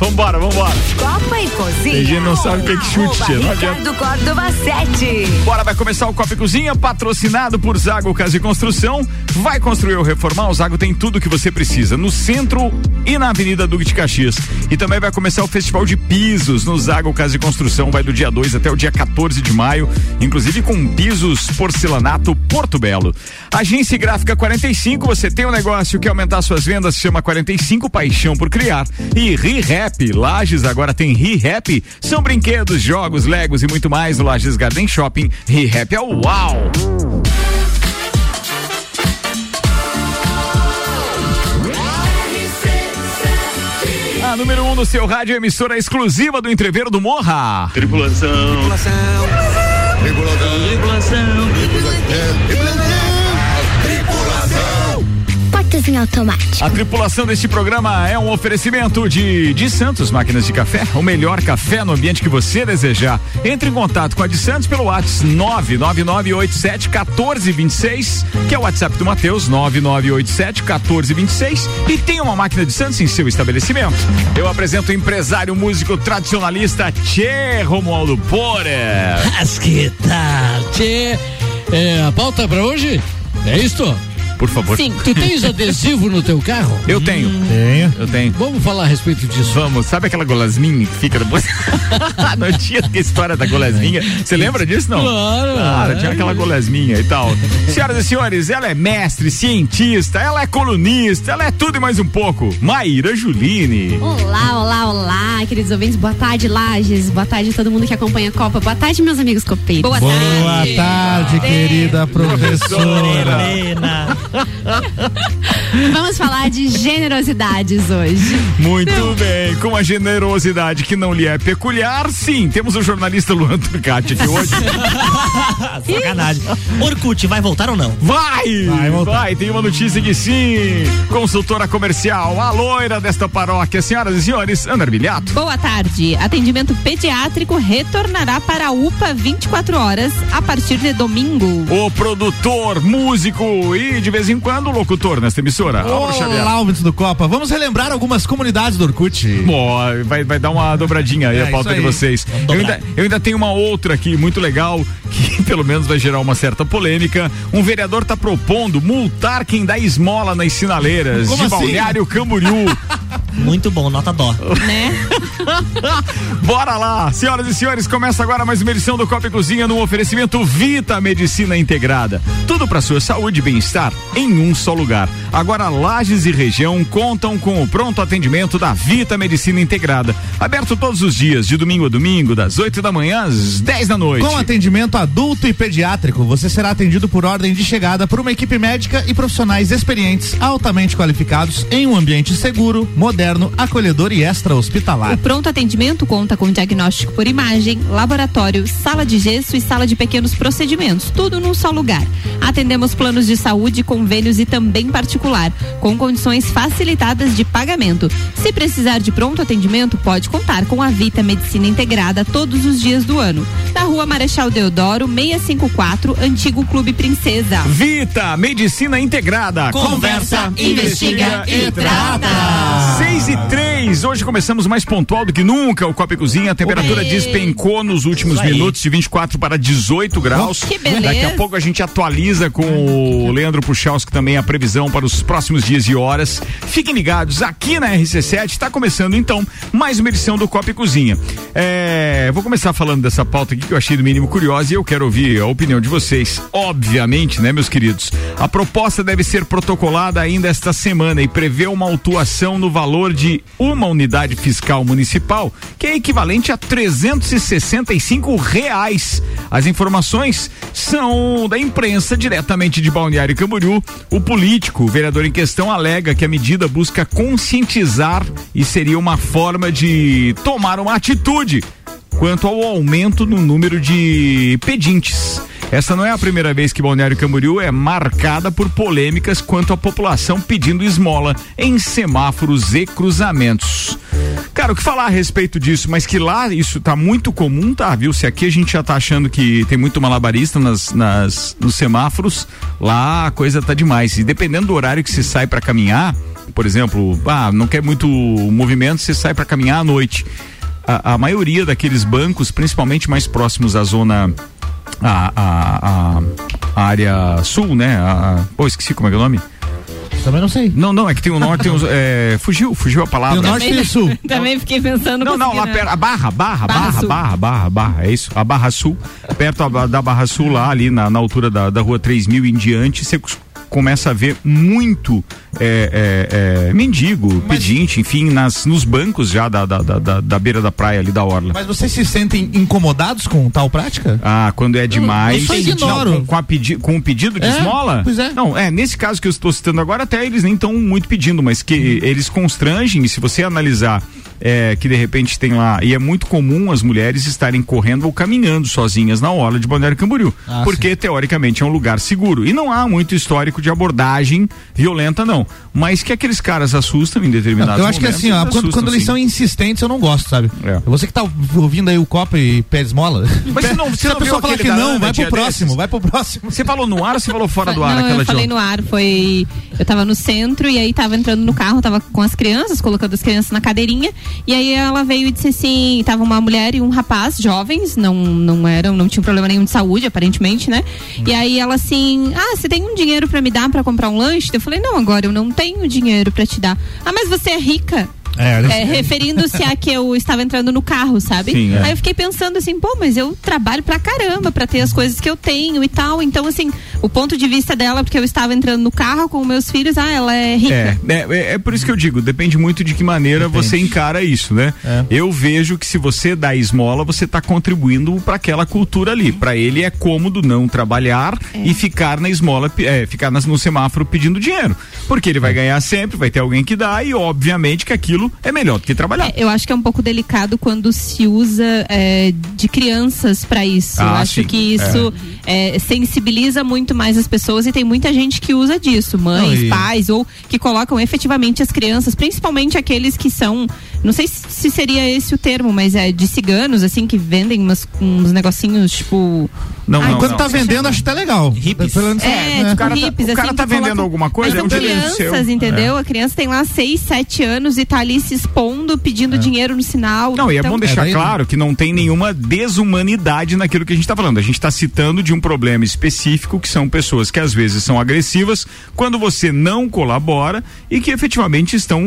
Vambora, vambora. Copa e Cozinha. A gente não sabe o que é que chute, tia, não adianta. Córdova 7. Bora, vai começar o Copa e Cozinha, patrocinado por Zago Casa e Construção. Vai construir ou reformar, o Zago tem tudo que você precisa, no centro e na Avenida Duque de Caxias. E também vai começar o Festival de Pisos no Zago Casa e Construção, vai do dia 2 até o dia 14 de maio, inclusive com pisos porcelanato Porto Belo. Agência Gráfica 45, você tem um negócio que aumentar suas vendas, se chama 45 Paixão por Criar. E ReHap, Lages agora tem ReHap, são brinquedos, jogos, legos e muito mais no Lages Garden Shopping. ReHap é o uau! A número 1 um no seu rádio, emissora exclusiva do Entreveiro do Morra. Tripulação. Tripulação. Tripulação. Em automático. A tripulação deste programa é um oferecimento de de Santos Máquinas de Café, o melhor café no ambiente que você desejar. Entre em contato com a de Santos pelo WhatsApp 999871426, que é o WhatsApp do Matheus 99871426 e tem uma máquina de Santos em seu estabelecimento. Eu apresento o empresário músico tradicionalista Tchê Romualdo Porer. Mas que tal, tchê? É, a pauta pra hoje é isto? Por favor. Sim. Tu tens adesivo no teu carro? Eu tenho. Tenho. Eu tenho. Vamos falar a respeito disso. Vamos, sabe aquela golesminha que fica depois? não tinha a história da golesminha. Você lembra disso, não? Claro. Claro, tinha aquela golesminha e tal. Senhoras e senhores, ela é mestre, cientista, ela é colunista, ela é tudo e mais um pouco. Maíra Juline. Olá, olá, olá, queridos ouvintes. Boa tarde, Lages. Boa tarde, todo mundo que acompanha a Copa. Boa tarde, meus amigos copeiros. Boa Boa tarde. tarde, querida professora. Helena. Vamos falar de generosidades hoje. Muito bem, com a generosidade que não lhe é peculiar, sim, temos o jornalista Luan Turcati aqui hoje. Sacanagem. Orkut, vai voltar ou não? Vai! Vai voltar. Vai, tem uma notícia que sim. Consultora comercial, a loira desta paróquia, senhoras e senhores, Ana Armiliato. Boa tarde. Atendimento pediátrico retornará para a UPA 24 horas a partir de domingo. O produtor, músico e de vez em quando locutor nesta emissora. Olá, ouvintes do Copa. Vamos relembrar algumas comunidades do Orkut. Bom, vai, vai dar uma dobradinha aí É, a pauta isso de aí. vocês. Eu ainda, eu ainda tenho uma outra aqui, muito legal, que pelo menos vai gerar uma certa polêmica. Um vereador está propondo multar quem dá esmola nas sinaleiras Como de assim? Balneário Camboriú. Muito bom, nota dó. Né? Bora lá! Senhoras e senhores, começa agora mais uma edição do Copa e Cozinha no oferecimento Vita Medicina Integrada. Tudo para sua saúde e bem-estar em um só lugar. Agora Lages e região contam com o pronto atendimento da Vita Medicina Integrada. Aberto todos os dias, de domingo a domingo, das 8 da manhã às 10 da noite. Com atendimento adulto e pediátrico, você será atendido por ordem de chegada por uma equipe médica e profissionais experientes, altamente qualificados, em um ambiente seguro, moderno, acolhedor e extra-hospitalar. O pronto atendimento conta com diagnóstico por imagem, laboratório, sala de gesso e sala de pequenos procedimentos, tudo num só lugar. Atendemos planos de saúde, convênios e também particular, com condições facilitadas de pagamento. Se precisar de pronto atendimento, pode contar com a Vita Medicina Integrada todos os dias do ano. Na rua Marechal Deodoro, 654, Antigo Clube Princesa. Vita Medicina Integrada. Conversa, investiga e trata. 6 e 3. Hoje começamos mais pontual do que nunca o Copa e Cozinha. A temperatura Opa. despencou nos últimos minutos de 24 para 18 graus. Que beleza. Daqui a pouco a gente atualiza com o Leandro Puchalski também a previsão para os próximos dias e horas. Fiquem ligados, aqui na RC7 está começando então mais uma edição do Copa e Cozinha. É, vou começar falando dessa pauta aqui que eu achei do mínimo curiosa e eu quero ouvir a opinião de vocês. Obviamente, né, meus queridos? A proposta deve ser protocolada ainda esta semana e prevê uma autuação no valor de uma unidade fiscal municipal, que é equivalente a 365 reais. As informações são da imprensa diretamente de Balneário Camboriú. O político, o vereador em questão, alega que a medida busca conscientizar e seria uma forma de tomar uma atitude quanto ao aumento no número de pedintes. Essa não é a primeira vez que Balneário Camboriú é marcada por polêmicas quanto à população pedindo esmola em semáforos e cruzamentos. Cara, o que falar a respeito disso, mas que lá isso tá muito comum, tá, viu? Se aqui a gente já tá achando que tem muito malabarista nas, nas, nos semáforos, lá a coisa tá demais. E dependendo do horário que se sai para caminhar, por exemplo, ah, não quer muito movimento, você sai para caminhar à noite. A, a maioria daqueles bancos, principalmente mais próximos à zona a, a, a área sul, né? A, pô, esqueci como é que é o nome. Também não sei. Não, não, é que tem o norte, tem os, é, fugiu, fugiu a palavra. Tem o norte e o sul. Também fiquei pensando Não, não, lá perto, a Barra, Barra, Barra Barra. Barra, Barra, Barra, é isso, a Barra Sul, perto a- da Barra Sul lá, ali na, na altura da, da rua 3000 em diante, você começa a ver muito é, é, é, mendigo, pedinte, enfim, nas, nos bancos já da, da, da, da- beira da praia ali da Orla. Mas vocês se sentem incomodados com tal prática? Ah, quando é demais. eu só ignoro. Não, com, a pedi com o pedido de É, esmola? pois é. Não, é, nesse caso que eu estou citando agora, até eles nem estão muito pedindo, mas que Uhum. eles constrangem, e se você analisar é, que de repente tem lá, e é muito comum as mulheres estarem correndo ou caminhando sozinhas na orla de Balneário Camboriú, Ah, porque teoricamente é um lugar seguro. E não há muito histórico de abordagem violenta, não. Mas que aqueles caras assustam em determinados eu acho que momentos, assim, ó, quando, assustam, quando eles sim. são insistentes, eu não gosto, sabe? É. Você que tá ouvindo aí o copo e pede esmola. Mas você não- você se a não pessoa viu falar que não, vai pro próximo, desses? vai pro próximo. Você falou no ar ou você falou fora do ar não, aquela eu falei de no ar, foi. Eu tava no centro e aí tava entrando no carro, tava com as crianças, colocando as crianças na cadeirinha. E aí ela veio e disse assim: tava uma mulher e um rapaz, jovens, não, não eram, não tinham problema nenhum de saúde, aparentemente, né? E aí ela assim: Ah, você tem um dinheiro pra me dar pra comprar um lanche? Eu falei, não, agora eu não tenho dinheiro pra te dar. Ah, mas você é rica. É, É, referindo-se a que eu estava entrando no carro, sabe? Sim, é. Aí eu fiquei pensando assim, pô, mas eu trabalho pra caramba pra ter as coisas que eu tenho e tal. Então, assim, o ponto de vista dela, porque eu estava entrando no carro com meus filhos, ah, ela é rica. É, é, é, é por isso que eu digo, depende muito de que maneira Depende. você encara isso, né? É. Eu vejo que se você dá esmola, você está contribuindo para aquela cultura ali. Para ele é cômodo não trabalhar e ficar na esmola, é, ficar nas- no semáforo pedindo dinheiro. Porque ele vai ganhar sempre, vai ter alguém que dá e obviamente que aquilo é melhor do que trabalhar. É, eu acho que é um pouco delicado quando se usa é, de crianças pra isso. eu Ah, acho sim. que isso é, sensibiliza muito mais as pessoas e tem muita gente que usa disso, mães, Não, e- pais, ou que colocam efetivamente as crianças, principalmente aqueles que são, não sei se se seria esse o termo, mas é de ciganos, assim, que vendem umas, uns negocinhos, tipo. Não, Ai, não, Quando não. tá vendendo, acho até legal. Hippies. Pelo menos- É, né? tipo O cara tá- hippies, o cara assim, tá que vendendo alguma coisa, Mas é um são direito crianças, entendeu? A criança tem lá 6, 7 anos e tá ali se expondo, pedindo dinheiro no sinal. Não, e é Então, bom deixar É, daí- claro que não tem nenhuma desumanidade naquilo que a gente está falando. A gente está citando de um problema específico que são pessoas que às vezes são agressivas quando você não colabora e que efetivamente estão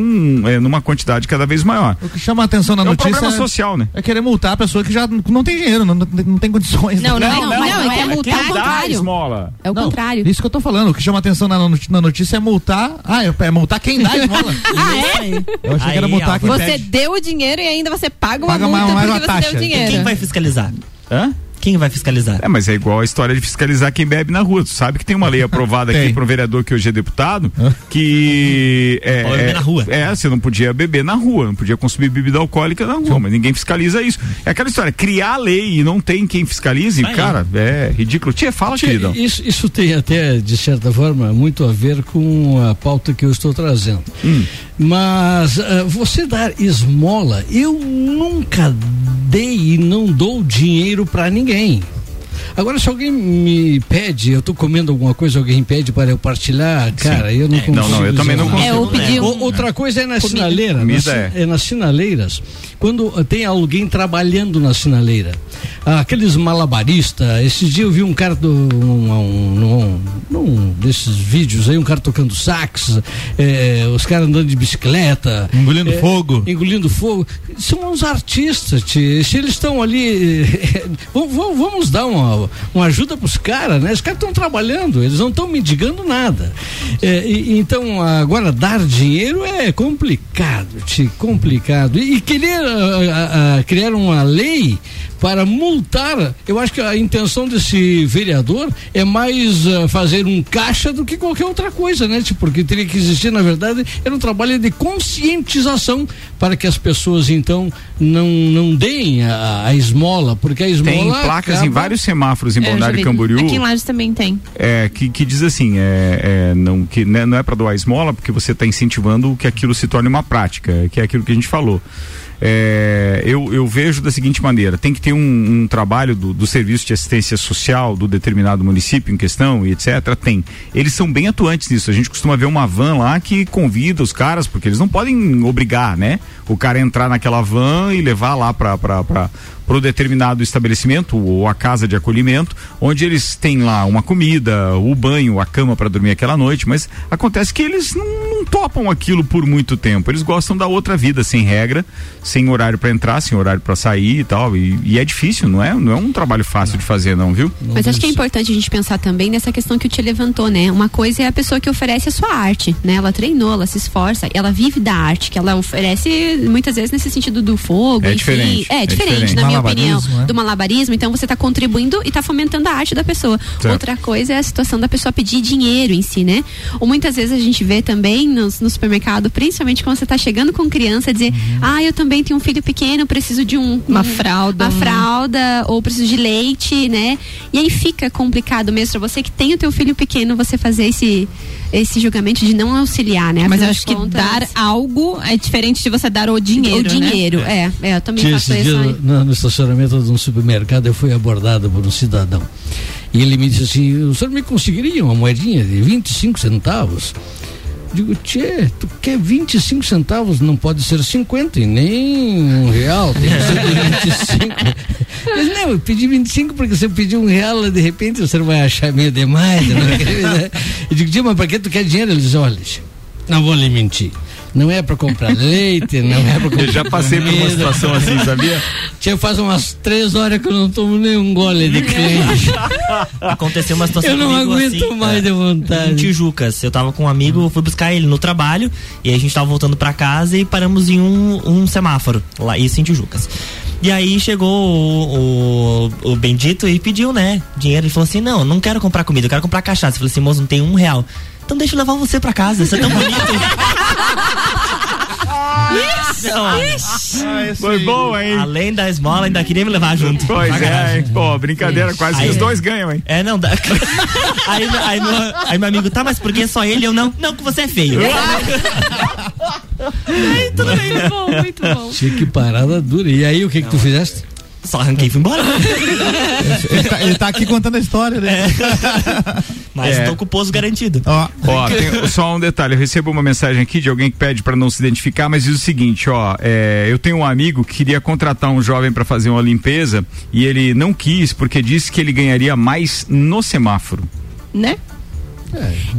é, numa quantidade cada vez maior. O que chama a atenção na É um notícia problema é, social, né? é querer multar a pessoa que já não tem dinheiro, não, não tem condições. Não, né? não, não, não, é que é multar quem ao dá contrário. esmola. É o Não, contrário. Isso que eu tô falando. O que chama atenção na, notícia é multar. Ah, é, é multar quem dá a esmola. Ah, aí. Eu achei Aí, multar quem Álvaro. Você pede. deu o dinheiro e ainda você paga uma Paga multa mais- mais porque uma você taxa. deu o E dinheiro. quem vai fiscalizar? Hã? Quem vai fiscalizar? É, mas é igual a história de fiscalizar quem bebe na rua. Tu sabe que tem uma lei aprovada aqui para um vereador que hoje é deputado que é, Pode beber é- na rua. É, você não podia beber na rua, não podia consumir bebida alcoólica na rua, mas ninguém fiscaliza isso. É aquela história, criar a lei e não tem quem fiscalize, Aí. cara, é ridículo. Tia, fala, Tchê, queridão. Isso, isso tem até, de certa forma, muito a ver com a pauta que eu estou trazendo. Mas ah, você dar esmola, eu nunca dei e não dou dinheiro para ninguém. Agora, se alguém me pede, eu estou comendo alguma coisa, alguém pede para eu partilhar, cara, eu não consigo. não, não, eu também não consigo. É, um- O- Outra coisa é na Comida. sinaleira. Comida nas, é. é nas sinaleiras. Quando tem alguém trabalhando na sinaleira. Ah, aqueles malabaristas. Esses dias eu vi um cara do. Um, um, um, um desses vídeos aí, um cara tocando sax, eh, os caras andando de bicicleta. Engolindo eh, fogo. Engolindo fogo. São uns artistas, tchê. Se eles estão ali. vamos, vamos- vamos dar uma, uma ajuda pros caras, né? Os caras estão trabalhando, eles não estão mendigando nada. É, e- então, agora, dar dinheiro é complicado, tchê, complicado. E, e querer ah, ah, ah, criar uma lei para multar, eu acho que a intenção desse vereador é mais ah, fazer um caixa do que qualquer outra coisa, né? Tipo, porque teria que existir, na verdade, era um trabalho de conscientização para que as pessoas, então, não, não deem a, a esmola, porque a esmola. Tem placas em acaba- vários semáforos em É, Balneário vi. Camboriú. Aqui em Lages também tem. é, que, que diz assim, é, é, não, que né, não é para doar esmola, porque você está incentivando que aquilo se torne uma prática, que é aquilo que a gente falou. É, eu, eu vejo da seguinte maneira: tem que ter um, um trabalho do, do serviço de assistência social do determinado município em questão e etc. Tem. Eles são bem atuantes nisso. A gente costuma ver uma van lá que convida os caras, porque eles não podem obrigar, né? O cara entrar naquela van e levar lá para para o determinado estabelecimento ou a casa de acolhimento, onde eles têm lá uma comida, o banho, a cama para dormir aquela noite, mas acontece que eles não, não, topam aquilo por muito tempo. Eles gostam da outra vida, sem regra, sem horário para entrar, sem horário para sair e tal. E, e, é difícil, não é? Não é um trabalho fácil de fazer, não, viu? Mas acho que é importante a gente pensar também nessa questão que o te levantou, né? Uma coisa é a pessoa que oferece a sua arte, né? Ela treinou, ela se esforça, ela vive da arte, que ela oferece muitas vezes nesse sentido do fogo. É enfim. diferente. É, é diferente, diferente. na minha opinião, né? do malabarismo. Então você está contribuindo e está fomentando a arte da pessoa. Certo. Outra coisa é a situação da pessoa pedir dinheiro em si, né? Ou muitas vezes a gente vê também nos, no supermercado, principalmente quando você está chegando com criança, dizer: Uhum. Ah, eu também tenho um filho pequeno, preciso de um, Uma um- fralda, Uma um- fralda, ou preciso de leite, né? E aí fica complicado mesmo pra você que tem o teu filho pequeno, você fazer esse, esse julgamento de não auxiliar, né? Mas eu Afinal acho de que contas, dar algo é diferente de você dar o dinheiro. o né? dinheiro, é. é, eu também Tinha faço esse isso. dia né? no, no estacionamento de um supermercado, eu fui abordado por um cidadão. E ele me disse assim: o senhor me conseguiria uma moedinha de 25 centavos? Digo, tchê, tu quer 25 centavos? Não pode ser 50 e nem um real, tem que ser de 25. Mas não, eu pedi 25 porque se eu pedir um real, de repente senhor vai achar meio demais. Né? Eu digo, tio, mas pra que tu quer dinheiro? Ele diz, olha, não vou lhe mentir. Não é pra comprar leite, não é pra comprar. Eu já passei por uma comida. situação assim, sabia? Tia, faz umas três horas que eu não tomo nenhum gole de crente. Aconteceu uma situação Eu não aguento assim, mais é, de vontade. Em Tijucas. Eu tava com um amigo, fui buscar ele no trabalho e aí a gente tava voltando pra casa e paramos em um, um semáforo, lá, isso em Tijucas. E aí chegou o, o, o bendito e pediu, né, dinheiro. Ele falou assim: Não, não quero comprar comida, eu quero comprar cachaça. Eu falei assim: Moço, não tem um real. Então deixa eu levar você pra casa, você é tão bonito. Não, Foi bom, hein? além da esmola, ainda queria me levar junto. Pois é, hein? pô, brincadeira, quase que Aí- os dois ganham, hein? É, não dá. aí, aí, meu, aí meu amigo, tá, mas por que só ele? Eu não. Não, que você é feio. Tudo bem, muito bom, muito bom. Tia, que parada dura. E aí, o que que tu fizeste? Só arranquei e fui embora. Ele tá, ele tá aqui contando a história, né? Mas É. tô com o pouso garantido. Ó, Ó, tem só um detalhe, eu recebo uma mensagem aqui de alguém que pede para não se identificar, mas diz o seguinte, ó, é, eu tenho um amigo que queria contratar um jovem para fazer uma limpeza e ele não quis porque disse que ele ganharia mais no semáforo. Né?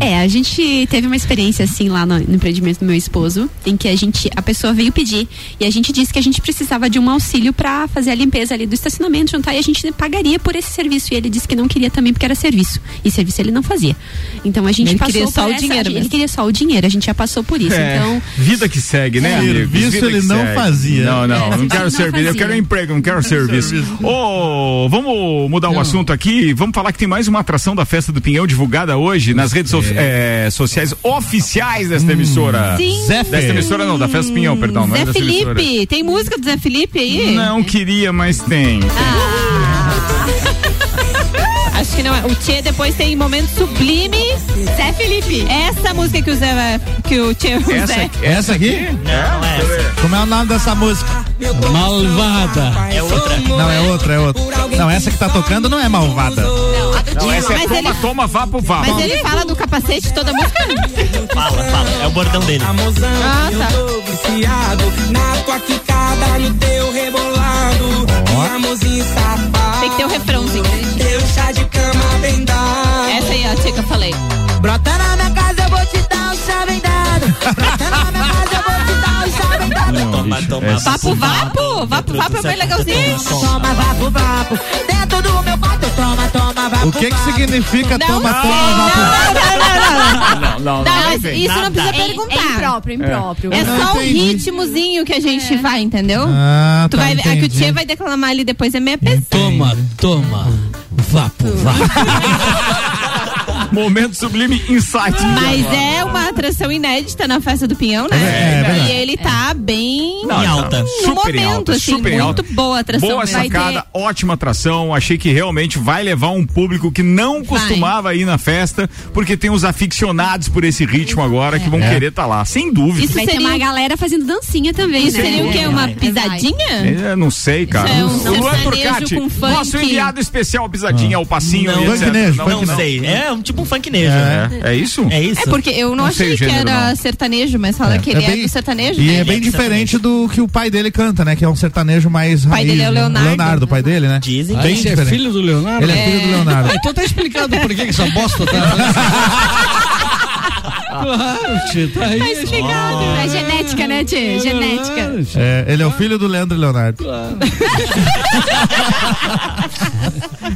É, a gente teve uma experiência assim lá no, no empreendimento do meu esposo, em que a gente, a pessoa veio pedir e a gente disse que a gente precisava de um auxílio pra fazer a limpeza ali do estacionamento, juntar e a gente pagaria por esse serviço. E ele disse que não queria também porque era serviço. E serviço ele não fazia. Então a gente Ele passou queria só por o essa- dinheiro Ele mesmo. queria só o dinheiro, a gente já passou por isso. É, Então, vida que segue, né, É. amigo? Ele não segue. fazia. Não, não, É, não serviço quero não serviço, eu quero emprego, não quero serviço. Ô, vamos mudar o assunto aqui, vamos falar que tem mais uma atração da Festa do Pinhão divulgada hoje nas redes so- é, sociais oficiais desta emissora. Sim. Zé Desta emissora não, da Festa Pinhão, perdão, é Zé. Felipe, tem música do Zé Felipe aí? Não queria, mas tem. Acho que não é. O Tchê depois tem momento sublime. Zé Felipe. Essa música que o Zé vai- que o Tchê o Essa, essa aqui? Não, não é essa. Como é o nome dessa música? Malvada. É outra. Não, é outra, é outra. Não, essa que tá tocando não é malvada. Não, a do Não, essa é mas, toma, ele, toma, vá pro vá. mas ele fala do capacete toda a música? Fala, fala. É o bordão dele. Ah, tá. na tua quicada, no teu rebolado. Amorzinho safado. Tem que ter o refrãozinho. Teu chá de cama bem dado. Essa aí, ó, Tchê, que eu falei. Brota na minha casa, eu vou te dar um chá bem dado. Brota na minha casa, eu vou um dado. Toma, toma. essa- Vapo Vapo. Vapo Vapo é bem legalzinho. Toma, vapo, vapo. Dentro do meu quarto, toma, toma, vapo. O que que significa Não toma, toma, vapo? Não, não, não, não. Não, não, Não, mas isso não precisa é, perguntar. é impróprio, impróprio. É não só o entendi. ritmozinho que a gente vai, entendeu? Ah, tu tá, vai a que o. Tchê vai declamar ali depois é meia pesada. Toma, toma. Vapo, vapo. Momento sublime insight. Mas é uma atração inédita na festa do Pinhão, né? É, é e ele tá bem Não, Em alta. no Super em momento, alta, assim, super em muito alta. boa a atração. Boa Vai sacada, ter- ótima atração. Achei que realmente vai levar um público que não Vai. costumava ir na festa, porque tem os aficionados por esse ritmo agora que vão É. querer estar lá, sem dúvida. Isso Vai ter seria, uma galera fazendo dancinha também, isso né? seria o quê? É, Uma vai. pisadinha? É, não sei, cara. Isso é um o Luan sertanejo Turcati, com funk. nosso enviado especial pisadinha, o passinho Não. e etc. Não não. sei. É um, tipo um funknejo. É, é isso? É isso? É porque eu não, Não achei que gênero, era não. sertanejo, mas fala que ele é, do sertanejo, E né? é bem é do diferente do que o pai dele canta, né? Que é um sertanejo mais O pai raiz, dele é o né? Leonardo. Leonardo, o pai dele, né? Dizem. Bem esse é filho do Leonardo? Ele é filho do Leonardo. Ah, então tá explicado por que que essa bosta tá. claro, tia, tá aí. Tá explicado. É genética, né, Tchê? Genética. É, ele é o filho do Leandro e Leonardo.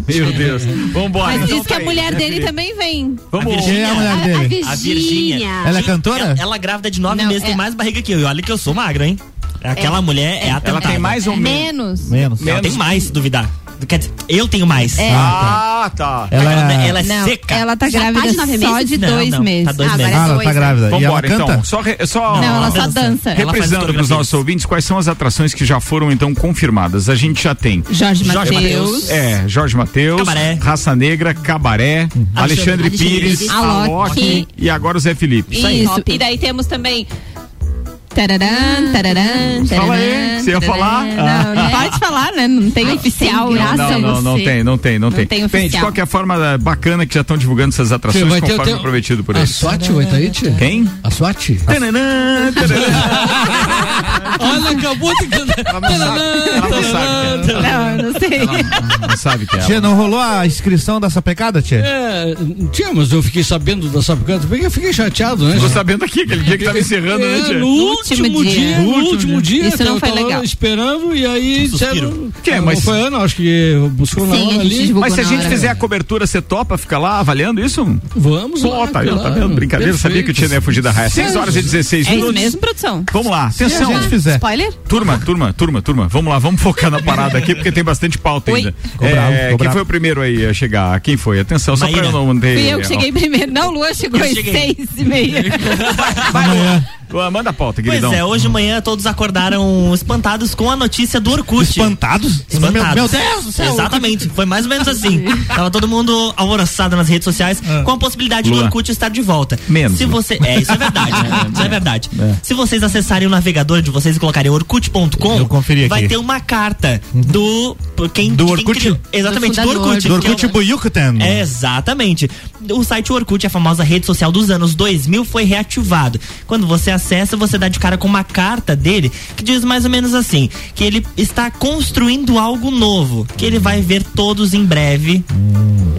Meu Deus. Vambora. Mas então diz que tá a aí, mulher né, dele Felipe? também vem. Vamos. Quem é a mulher A, a dele? A Virgínia. Ela é cantora? Ela, ela grávida de nove Não, meses é- tem mais barriga que eu. E olha que eu sou magro, hein? Aquela mulher é Ela atentada. tem mais ou menos. Menos. Menos. Ela tem mais, se duvidar. Quer dizer, eu tenho mais. É. Ah, tá. Ela ela, é- ela é Não, seca. ela tá Já tá grávida de só de Não, dois não, meses. tá dois Ah, meses. agora Ah, ela dois, tá né? grávida. E ela Vambora, canta? então. Só, re- só Não, ela só dança. represando para os nossos ouvintes quais são as atrações que já foram então confirmadas. A gente já tem Jorge Jorge Matheus. Mateus. é, Jorge Matheus, Cabaré. Raça Negra, Cabaré, Alexandre Alexandre Pires. Alok. e agora o Zé Felipe. Isso. E daí temos também. Tararam, tararam, Fala aí, tararam, você ia tararam. falar? Não, não pode falar, né? Não tem oficial, graça. Não, não, não tem, não tem, não, Não tem. tem Bem, de qualquer forma, é bacana que já estão divulgando essas atrações ter conforme até- prometido por A eles. SWAT vai estar aí, tia? Quem? A SWAT? Tananã, tananã. Olha, acabou de cantar. Ela não sabe, não é. Não, sei. Ela não sabe que é. Tia, não rolou a inscrição dessa pecada, tia? É, tia, mas eu fiquei sabendo da sapecada, porque eu fiquei chateado, né? Ficou sabendo aqui, aquele dia que tava encerrando, né, É, tia? No último último dia, dia. no último último dia, Isso não eu foi legal. esperando e aí suspiro. Que, não mas- foi Ana, acho que buscou na Sim, a hora ali. Mas se a na gente hora. fizer a cobertura, você topa ficar lá avaliando isso? Vamos Pô, lá, tá, ó, tá claro. vendo? Brincadeira, eu sabia que o Tia não ia fugir da raia. 6 horas e 16 É isso minutos. mesmo, produção? Vamos lá, Se a atenção. gente fizer. Spoiler? Turma, turma, turma, turma. Vamos lá, vamos focar na parada aqui, porque tem bastante pauta Oi. ainda. Ficou bravo, quem bravo. foi o primeiro aí a chegar? Quem foi? Atenção, só pra eu não ter. Fui eu que cheguei primeiro. Não, o Luan chegou Eu às cheguei. seis e meia. Vai, Luan. Manda a pauta, Pois queridão. é, hoje de manhã todos acordaram espantados com a notícia do Orkut. Espantados? Espantados. Meu, meu Deus do céu. Exatamente, foi mais ou menos assim. Tava todo mundo alvoroçado nas redes sociais com a possibilidade do Luan. Orkut estar de volta. Menos, Se né? você, é, isso é verdade, né? Isso é verdade. Se vocês acessarem o navegador de vocês e colocarem orkut.com, vai ter uma carta do por quem Do quem Orkut? criou- exatamente, do, Do. Orkut. Do é Orkut Buyukutan. é, exatamente. O site Orkut, a famosa rede social dos anos 2000, foi reativado. Quando você acessa, você dá de cara com uma carta dele que diz mais ou menos assim: que ele está construindo algo novo, que ele vai ver todos em breve.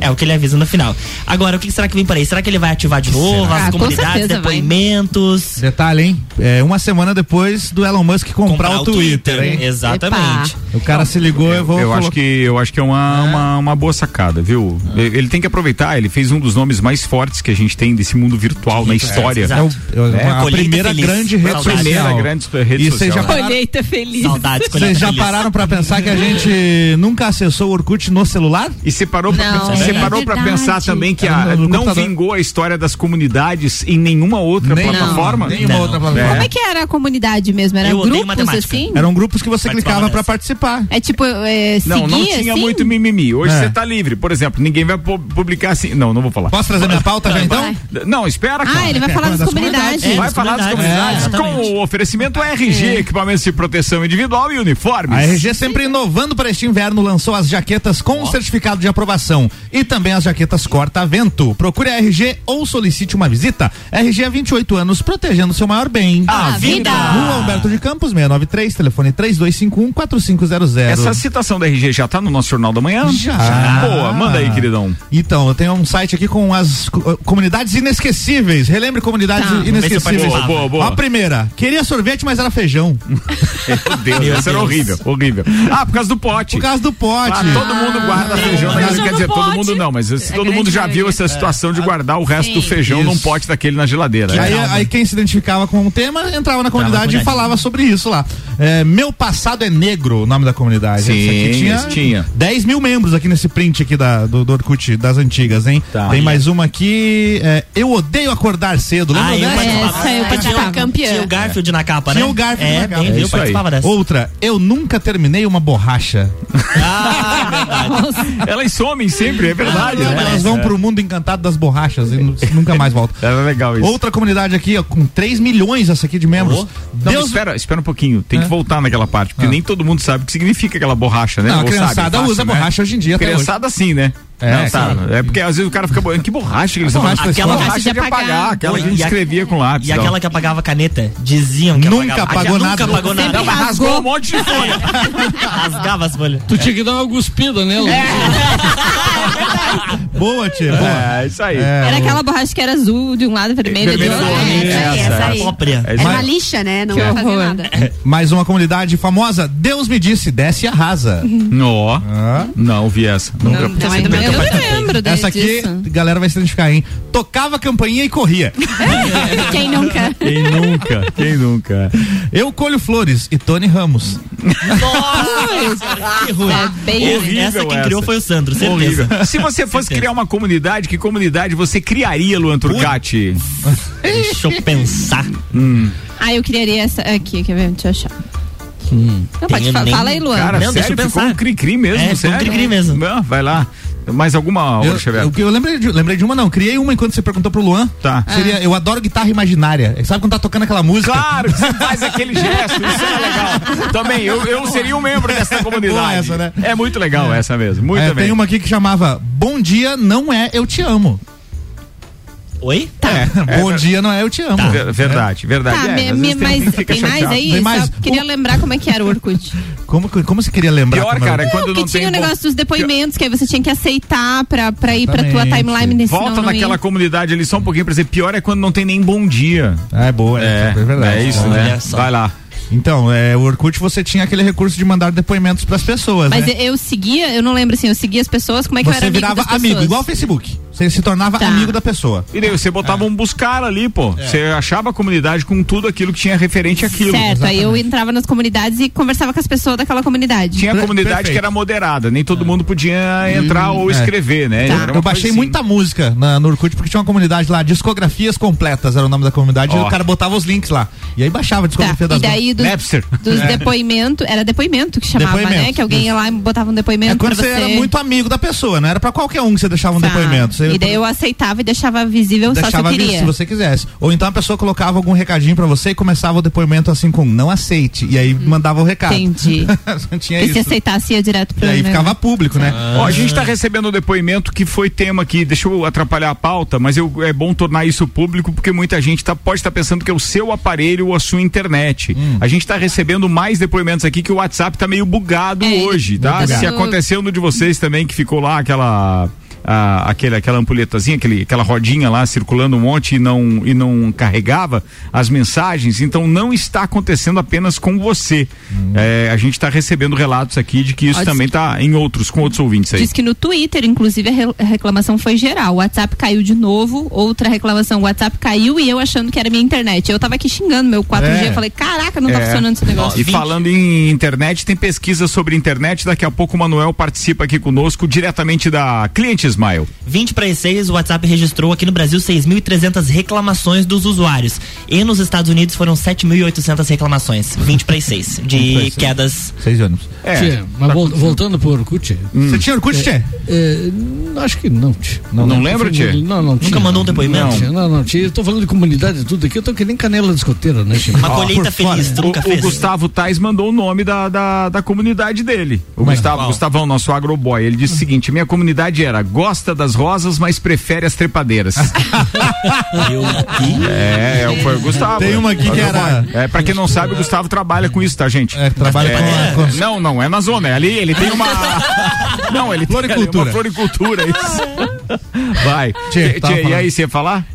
É o que ele avisa no final. Agora, o que será que vem por aí? Será que ele vai ativar de novo Ah, as com comunidades, certeza vai. depoimentos? Detalhe, hein? É uma semana depois do Elon Musk comprar, o Twitter, hein? Exatamente. O cara se ligou, eu vou. Eu acho que eu acho que é uma, uma, uma boa sacada, viu? Ele tem que aproveitar, ele fez um dos nomes mais fortes que a gente tem desse mundo virtual na história. exato. É, o- é É, a colheita primeira feliz. grande rede Saudades. social. Primeira grande rede E social. vocês já pararam, Colheita feliz. Saudades, vocês colheita já pararam pra pensar que a gente nunca acessou o Orkut no celular? E você parou pra, Não, você é parou pra verdade. pensar também que É, a- no não computador. vingou a história das comunidades em nenhuma outra Nem- plataforma? Não, nenhuma Não. outra plataforma. Como é que era a comunidade mesmo? Era Eu odeio grupos assim? Eram grupos que você clicava pra dessa. participar. É tipo, é, Não, não tinha assim? muito mimimi. Hoje É. você tá livre. Por exemplo, ninguém vai pu- publicar assim. Não, não vou falar. Posso trazer minha pauta já então? Não, espera. Ah, ele vai falar das, comunidades. É, Vai falar das comunidades. Comunidades É, com o oferecimento RG, equipamentos de proteção individual e uniformes. A RG sempre inovando para este inverno lançou as jaquetas com certificado de aprovação e também as jaquetas corta-vento. Procure a RG ou solicite uma visita. RG há 28 anos protegendo seu maior bem. A vida. Rua Alberto de Campos, 693, telefone 3251-4500. Essa citação da RG já tá no nosso Jornal da Manhã? Já. Boa, manda aí, queridão. Então, eu tenho um site aqui com as co- comunidades inesquecíveis. Relembre comunidades Tá. inesquecíveis. Boa, boa, boa. A primeira, queria sorvete, mas era feijão. Meu Deus, Meu essa era horrível, horrível. Ah, por causa do pote. Por causa do pote. Ah, todo mundo guarda feijão na feijão Quer dizer, todo pote. mundo não, mas se todo grande mundo já viu essa situação de guardar o resto do Sim. feijão num Isso. pote daquele na geladeira. Aí, né? aí quem se identificava com o tema entrava na comunidade e falava sobre isso lá. É, Meu passado é negro, na nome da comunidade. Sim, Esse aqui tinha, esse tinha. 10 mil membros aqui nesse print aqui da, do, do Orkut das antigas, hein? Tá. Tem mais uma aqui. é, eu odeio acordar cedo. Lembra Ah, dessa? Essa eu Ah, participava. tinha- Tinha o Garfield na capa, né? Tinha o Garfield é, na capa. bem, É eu isso aí. participava dessa. Outra, eu nunca terminei uma borracha. Ah, verdade. Elas somem sempre, é verdade. Não, né? elas vão pro mundo encantado das borrachas e nu- nunca mais voltam. Era legal isso. Outra comunidade aqui, ó, com 3 milhões essa aqui de membros. Oh. Não, Deus espera, espera um pouquinho. Tem É. que voltar naquela parte, porque Ah. nem todo mundo sabe o que significa aquela borracha, né? Não, a Ou sabe, criançada fácil, usa né? borracha hoje em dia Criançada sim, né? É, Não, tá. sim. É porque às vezes o cara fica boiando. Que borracha que eles estão borracha da escola? borracha de apagar, aquela que a gente E a- escrevia com lápis. E aquela que apagava caneta, diziam que Nunca apagava. apagou Aquela nada. Nunca apagou nada. Não, mas rasgou um monte de folha. Rasgava as folhas. Tu tinha que dar uma guspida nela. Boa, tia. Boa. É, isso aí. É, Era o- aquela borracha que era azul de um lado e vermelha de Vermelho outro. do outro. É, essa aí, Essa, essa aí. Própria. É Era uma lixa, né? Não Que ia fazer horror. nada. Mais uma comunidade famosa. Deus me disse, desce e arrasa. Ó, Ah. não vi essa. Nunca. Não, Eu não eu lembro Essa aqui, disso. galera vai se identificar, hein? Tocava a campainha e corria. Quem nunca? Quem nunca? Quem nunca? Eu colho flores e Tony Ramos. Nossa, que ruim. É bem Horrível essa quem essa. criou foi o Sandro, Horrível. certeza. Se você fosse Certeza. criar uma comunidade, que comunidade você criaria, Luan Turcati? Deixa eu pensar. Ah, eu criaria essa aqui, quer ver? Deixa eu achar. Não, pode Tem fa- nem- fala aí, Luan. Cara, Não, deixa sério, eu ficou pensar. um cri-cri mesmo, É, ficou um sério? cri-cri mesmo. Não, vai lá. Mais alguma, Eu, eu, eu lembrei, de, lembrei de uma, não. Criei uma enquanto você perguntou pro Luan. Tá. Seria, eu adoro guitarra imaginária. Sabe quando tá tocando aquela música? Claro você faz aquele gesto, isso é legal. Também, eu, eu seria um membro dessa comunidade. Essa, né? É muito legal essa mesmo, muito É, bem. tem uma aqui que chamava Bom Dia Não É Eu Te Amo. Oi? É, Bom Dia Não É Eu Te Amo. Ver- Verdade, verdade. Tá, é, me- tem mas fica tem mais aí? Tem mais? Só queria lembrar como é que era o Orkut. Como, que- como você queria lembrar? Pior, como cara, é era? quando que não tinha tem o bom- negócio dos depoimentos, que aí você tinha que aceitar pra, pra ir pra tua timeline. né, senão Volta não naquela ia. comunidade ali só um pouquinho pra dizer, pior é quando não tem nem bom dia. É boa, é, é verdade. É isso, né? Vai lá. Então, é, o Orkut você tinha aquele recurso de mandar depoimentos pras pessoas, Mas né? eu seguia, eu não lembro assim, eu seguia as pessoas, como é que eu Você era amigo virava amigo, igual o Facebook. Você se tornava Tá. amigo da pessoa. E daí você botava um buscar ali, pô. É. Você achava a comunidade com tudo aquilo que tinha referente àquilo. Certo, aí eu exatamente. entrava nas comunidades e conversava com as pessoas daquela comunidade. Tinha comunidade perfeito. que era moderada, nem todo mundo podia entrar ou é. escrever, né? Tá. Eu baixei assim. muita música na, no Orkut porque tinha uma comunidade lá, discografias completas era o nome da comunidade, Ó. e o cara botava os links lá. E aí baixava a Tá, discografia das e daí dos, Napster. dos depoimentos, era depoimento que chamava, Depoimento, né? Que alguém ia lá e botava um depoimento É quando pra você você. era muito amigo da pessoa, não era pra qualquer um que você deixava um Tá. depoimento. Você E daí eu aceitava e deixava visível só se eu deixava queria. se você quisesse. Ou então a pessoa colocava algum recadinho pra você e começava o depoimento assim com não aceite. E aí mandava o recado. Entendi. tinha E se isso. aceitasse ia direto E pro aí negócio. ficava público, né? Ó, a gente tá recebendo um depoimento que foi tema aqui, deixa eu atrapalhar a pauta, mas eu, é bom tornar isso público porque muita gente tá, pode estar pensando que é o seu aparelho ou a sua internet. Hum. A gente tá recebendo mais depoimentos aqui que o WhatsApp tá meio bugado É, hoje, tá? bugado. Se aconteceu no de vocês também que ficou lá aquela a- aquele, aquela ampulhetazinha, aquele, aquela rodinha lá circulando um monte e não, e não carregava as mensagens, então não está acontecendo apenas com você. É, a gente está recebendo relatos aqui de que isso Ó, também está em outros, com outros ouvintes aí. Diz que no Twitter, inclusive, a re- a reclamação foi geral. O WhatsApp caiu de novo, outra reclamação, o WhatsApp caiu e eu achando que era minha internet. Eu tava aqui xingando meu 4G, É. eu falei, caraca, não tá É. funcionando esse negócio. E falando em internet, tem pesquisa sobre internet. Daqui a pouco o Manuel participa aqui conosco, diretamente da Cliente Smile. 20 para as 6, o WhatsApp registrou aqui no Brasil 6.300 reclamações dos usuários. E nos Estados Unidos foram 7.800 reclamações. 20 para as 6 de quedas. Seis anos. É. Tchê, mas vol- voltando pro Orkut, Você tinha Orkut, Tchê? é, acho que não, tchê. Não, lembra, Tchê? Não, não tinha. mandou um depoimento? Não, tchê, não, não tinha. Eu tô falando de comunidade e tudo aqui, eu tô que nem canela de escoteira, né, tchê? Uma colheita feliz, tu nunca O, o fez? Gustavo Tais mandou o nome da, da, da comunidade dele. O Mas Gustavo? Gustavão, nosso agroboy, ele disse o seguinte: minha comunidade era gosta das rosas, mas prefere as trepadeiras. Eu é, é, foi o Gustavo. Tem uma aqui que era-. É, pra quem não sabe, o Gustavo trabalha com isso, tá, gente? É, trabalha É, com, com Não, não, é na zona. É ali, ele tem uma. Não, ele tem ali Floricultura. uma floricultura, isso. Vai. Tchê, Tchê, e aí, você ia falar?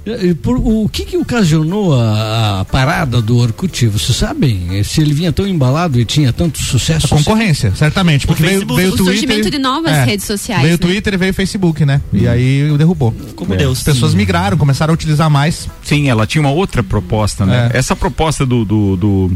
Por- o que que ocasionou a, a parada do Orkut? Vocês sabem? Se ele vinha tão embalado e tinha tanto sucesso. a concorrência, certamente. Porque O veio, Facebook, veio o o Twitter. surgimento de novas é, redes sociais, Veio o né? Twitter e veio o Facebook, né? E aí o derrubou. Como Deus. As pessoas migraram, começaram a utilizar mais. Sim, ela tinha uma outra proposta, né? É. Essa proposta do, do, do,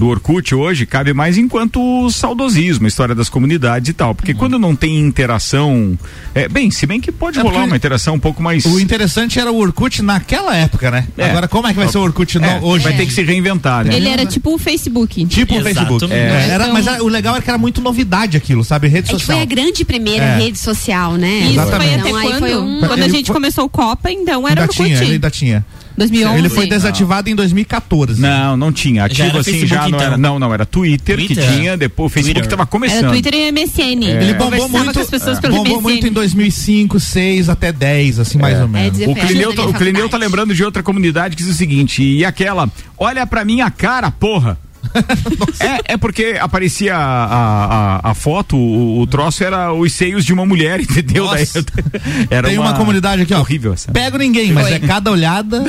do Orkut hoje cabe mais enquanto saudosismo, a história das comunidades e tal. Porque quando não tem interação. É, bem, se bem que pode É rolar uma interação um pouco mais. O interessante era o Orkut naquela época, né? É. Agora, como é que vai ser o Orkut no- É, hoje? Vai ter que se reinventar, né? Ele era tipo o Facebook. Tipo o Exato. Facebook. É. Era, Então- mas era- o legal era que era muito novidade aquilo, sabe? Rede É que foi social. a grande primeira É. rede social, né? Isso Exatamente. foi até Então, aí quando? foi um- Quando a gente foi- começou o Copa, então era ainda Orkut. tinha, ainda tinha. 2011. Ele foi desativado em 2014. Não, não tinha. Ativo era assim Facebook, já não então. era. Não, não, era Twitter, que Twitter? tinha, depois o Facebook Twitter. tava começando. Era Twitter e MSN. Ele bombou muito, com as pessoas é, pelo bombou MSN. muito em 2005, 6 até 10, assim, mais ou É, menos. O Clineu, tá- o Clineu tá lembrando de outra comunidade que diz o seguinte, e aquela, olha pra minha cara, porra. é, é porque aparecia a, a, a, foto, o, o troço era os seios de uma mulher, entendeu? Nossa. Daí, era Tem uma comunidade aqui, ó. Horrível essa. Pego ninguém, mas é cada olhada.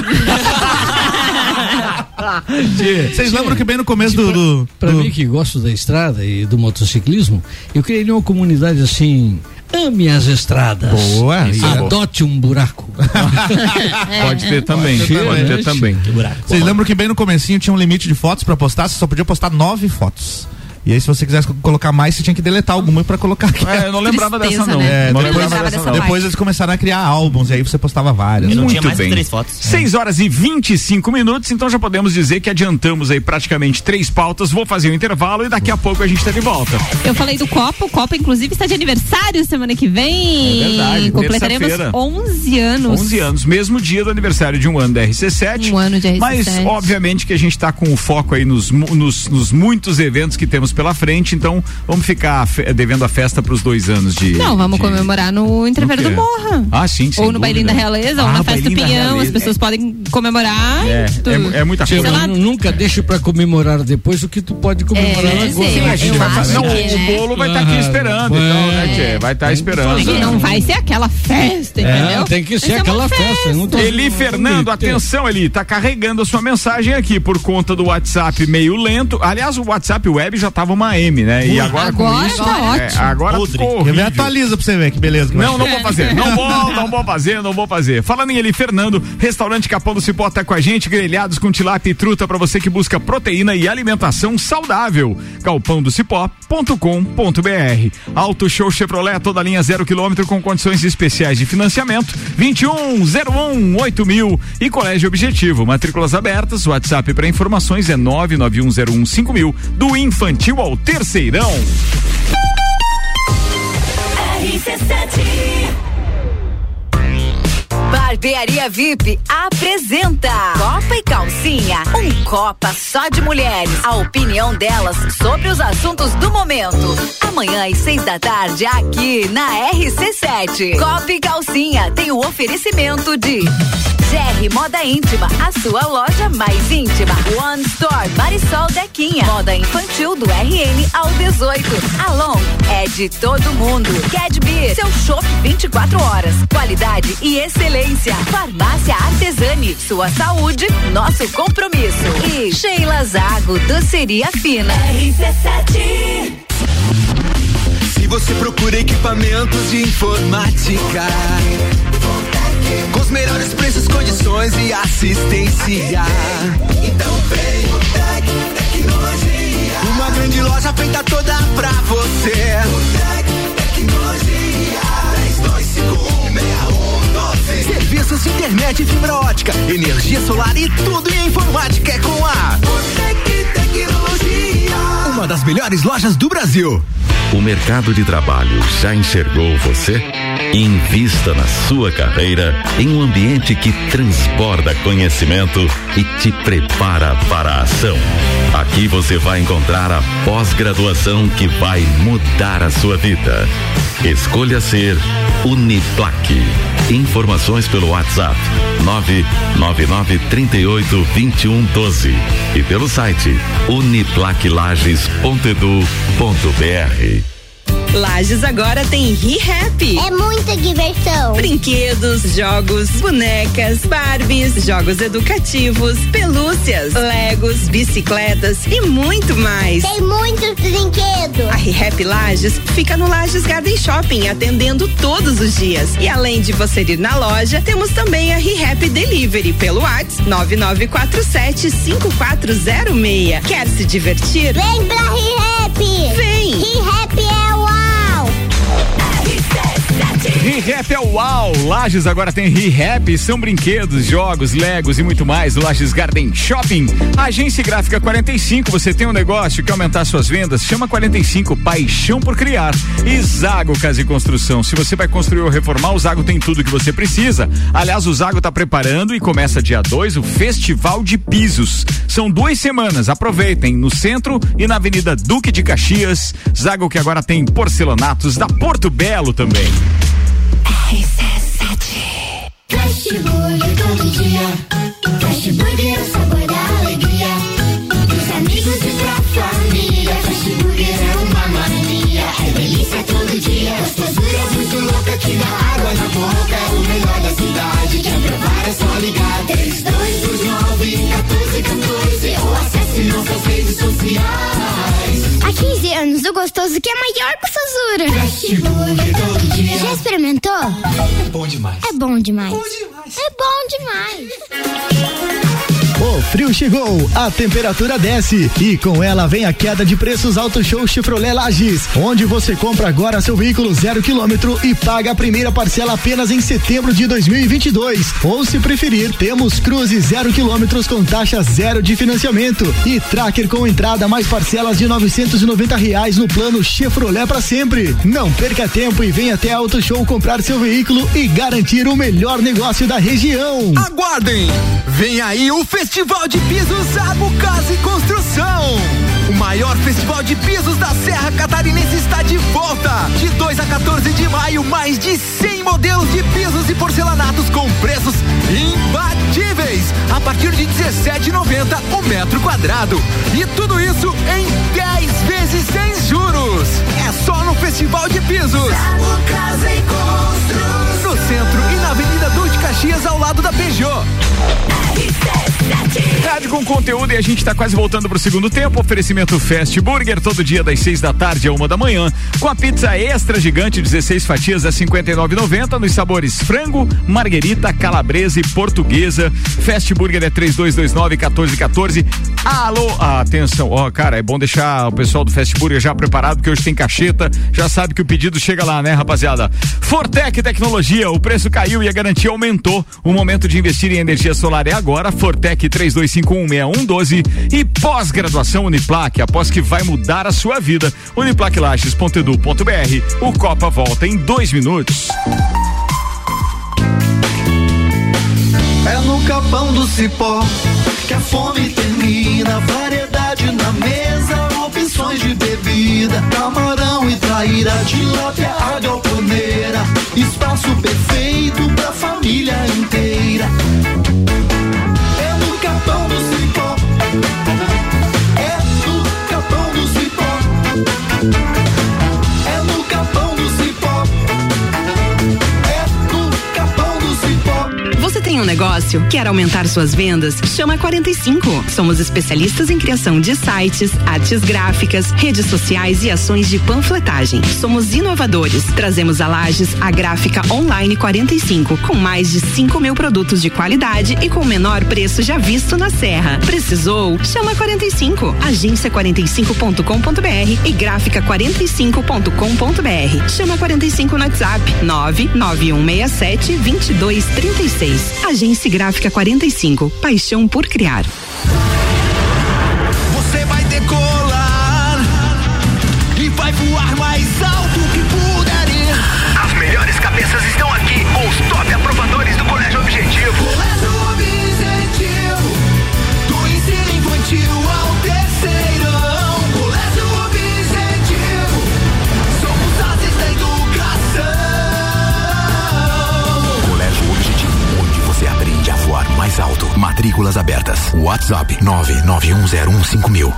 Vocês lembram que bem no começo do. do, Pra do- mim que gosto da estrada e do motociclismo, eu criei uma comunidade assim, ame as estradas. Boa, isso é adote um buraco. Pode ter também, Pode ter, pode ter também. Vocês lembram que bem no comecinho tinha um limite de fotos pra postar? Você só podia postar nove fotos. E aí, se você quisesse colocar mais, você tinha que deletar alguma pra colocar aqui. É, eu não lembrava Tristeza, dessa não. né? É, não Eu lembrava lembrava dessa dessa não. Depois eles começaram a criar álbuns, e aí você postava várias. Eu não Muito tinha mais bem. três fotos. 6 horas e 25 minutos, então já podemos dizer que adiantamos aí praticamente três pautas. Vou fazer um intervalo e daqui a pouco a gente tá de volta. Eu falei do Copa, o Copa inclusive está de aniversário semana que vem. É verdade, Completaremos terça-feira. 11 anos. 11 anos, mesmo dia do aniversário de um ano da RC7. Um ano de RC7. Mas, obviamente, que a gente está com o foco aí nos, nos, nos muitos eventos que temos pela frente, então vamos ficar devendo a festa para os dois anos de. Não, vamos de- comemorar no Entreveiro do? Morra. Ah, sim, sem Ou no Bailinho da. Realeza, ou Ah, na Festa do Pinhão. As pessoas podem comemorar. É, é, é muita coisa. Lá. nu- nunca deixe pra comemorar depois o que tu pode comemorar É, agora. sim, a gente vai fazer. Não, que, o né? bolo vai estar aqui Ah, esperando, então, né, Tchê? Vai estar esperando. E não vai ser aquela festa, entendeu? É, tem que ser aquela festa. Não tô- Eli Fernando, atenção, Eli, tá carregando a sua mensagem aqui por conta do WhatsApp meio lento. Aliás, o WhatsApp web já tava uma M, né? E agora, com Agora isso, tá é, ótimo. agora Podre. ficou Quer ver? horrível. Atualiza pra você ver que beleza. que Não, não vou É. fazer. Não vou, não vou fazer, não vou fazer. Falando em Eli Fernando, restaurante Capão do Cipó tá com a gente, grelhados com tilápia e truta pra você que busca proteína e alimentação saudável. galpãodocipó.com.br. Auto Show Chevrolet, toda linha zero quilômetro com condições especiais de financiamento. 21 01 8000 e Colégio Objetivo. Matrículas abertas. WhatsApp para informações é 99101 5000 do infantil ao terceirão. Barbearia VIP apresenta Copa e Calcinha, um Copa só de mulheres. A opinião delas sobre os assuntos do momento. Amanhã às seis da tarde aqui na RC7. Copa e Calcinha tem o oferecimento de GR Moda Íntima, a sua loja mais íntima. One Store, Marisol Dequinha. Moda infantil do RN ao 18. Alon é de todo mundo. Cadbeer, seu shopping 24 horas. Qualidade e excelência. Farmácia Artesani, sua saúde, nosso compromisso. E Sheila Zago, doceria fina. RC7. Se você procura equipamentos de informática, com os melhores preços, condições e assistência, então vem o Tec Tecnologia. Uma grande loja feita toda pra você. O Tec Tecnologia. 32516112. Serviços de internet fibra ótica, energia solar e tudo em informática é com a Tecnologia. Uma das melhores lojas do Brasil. O mercado de trabalho já enxergou você? Invista na sua carreira em um ambiente que transborda conhecimento e te prepara para a ação. Aqui você vai encontrar a pós-graduação que vai mudar a sua vida. Escolha ser Uniplaque. Informações pelo WhatsApp 999 38 21 12 e pelo site uniplaquilages.edu.br. Lages agora tem ReHap. É muita diversão. Brinquedos, jogos, bonecas, Barbies, jogos educativos, pelúcias, Legos, bicicletas e muito mais. Tem muitos brinquedos. A ReHap Lages fica no Lages Garden Shopping, atendendo todos os dias. E além de você ir na loja, temos também a ReHap Delivery pelo WhatsApp 9947 5406. Quer se divertir? Vem pra ReHap. Vem. ReHap ReHap é UAU. Lages agora tem ReHap, são brinquedos, jogos, legos e muito mais. Lages Garden Shopping. Agência Gráfica 45, você tem um negócio que aumentar suas vendas? Chama 45, paixão por criar. E Zago Casa e Construção. Se você vai construir ou reformar, o Zago tem tudo que você precisa. Aliás, o Zago está preparando e começa dia 2 o Festival de Pisos. São duas semanas, aproveitem no centro e na Avenida Duque de Caxias. Zago que agora tem porcelanatos da Porto Belo também. Fast Burger todo dia. Fast é o sabor da alegria. Dos amigos e pra família. Fast é uma mania. É delícia todo dia. Gostosura muito louca que dá água na boca. É o melhor da cidade. Quer provar é só ligar. 3229 1414 ou acesse nossas redes sociais. Há 15 anos, o gostoso que é maior que o Sazura. Fast Burger todo dia. Já experimentou? É bom demais. É bom demais. É bom demais. O frio chegou, a temperatura desce e com ela vem a queda de preços Auto Show Chevrolet Lages, onde você compra agora seu veículo zero quilômetro e paga a primeira parcela apenas em setembro de 2022. Ou se preferir, temos Cruze zero quilômetros com taxa zero de financiamento e Tracker com entrada mais parcelas de 990 reais no plano Chevrolet para sempre. Não perca tempo e venha até Auto Show comprar seu veículo e garantir o melhor negócio da região. Aguardem! Vem aí o Festival de Pisos Zago Casa e Construção. O maior festival de pisos da Serra Catarinense está de volta. De 2 a 14 de maio, mais de 100 modelos de pisos e porcelanatos com preços imbatíveis. A partir de 17,90 o metro quadrado. E tudo isso em 10 vezes sem juros. É só no Festival de Pisos. Casa e Construção. No centro e na Avenida Duque Caxias, ao lado da Peugeot. Rádio com conteúdo e a gente tá quase voltando pro segundo tempo. Oferecimento Fast Burger todo dia das seis da tarde a uma da manhã. Com a pizza extra gigante, 16 fatias a 59,90 nos sabores frango, marguerita, calabresa e portuguesa. Fast Burger é 3229 1414. Alô, atenção, ó, cara, é bom deixar o pessoal do Fast Burger já preparado, porque hoje tem cacheta. Já sabe que o pedido chega lá, né, rapaziada? Fortec Tecnologia, o preço caiu e a garantia aumentou. O momento de investir em energia solar é agora. Fortec 32516112 e pós-graduação Uniplac, após que vai mudar a sua vida. Uniplaclages.edu.br. O Copa volta em dois minutos. É no capão do cipó que a fome termina. Variedade na mesa, opções de bebida. Camarão e traíra, tilápia, galponeira. Espaço perfeito pra família inteira. É um negócio? Quer aumentar suas vendas? Chama 45. Somos especialistas em criação de sites, artes gráficas, redes sociais e ações de panfletagem. Somos inovadores. Trazemos a Lages a gráfica online 45, com mais de 5 mil produtos de qualidade e com o menor preço já visto na Serra. Precisou? Chama 45. Agência45.com.br e gráfica45.com.br. Chama 45 no WhatsApp 99167 2236. Agência Gráfica 45. Paixão por criar. Matrículas abertas. WhatsApp 991015000.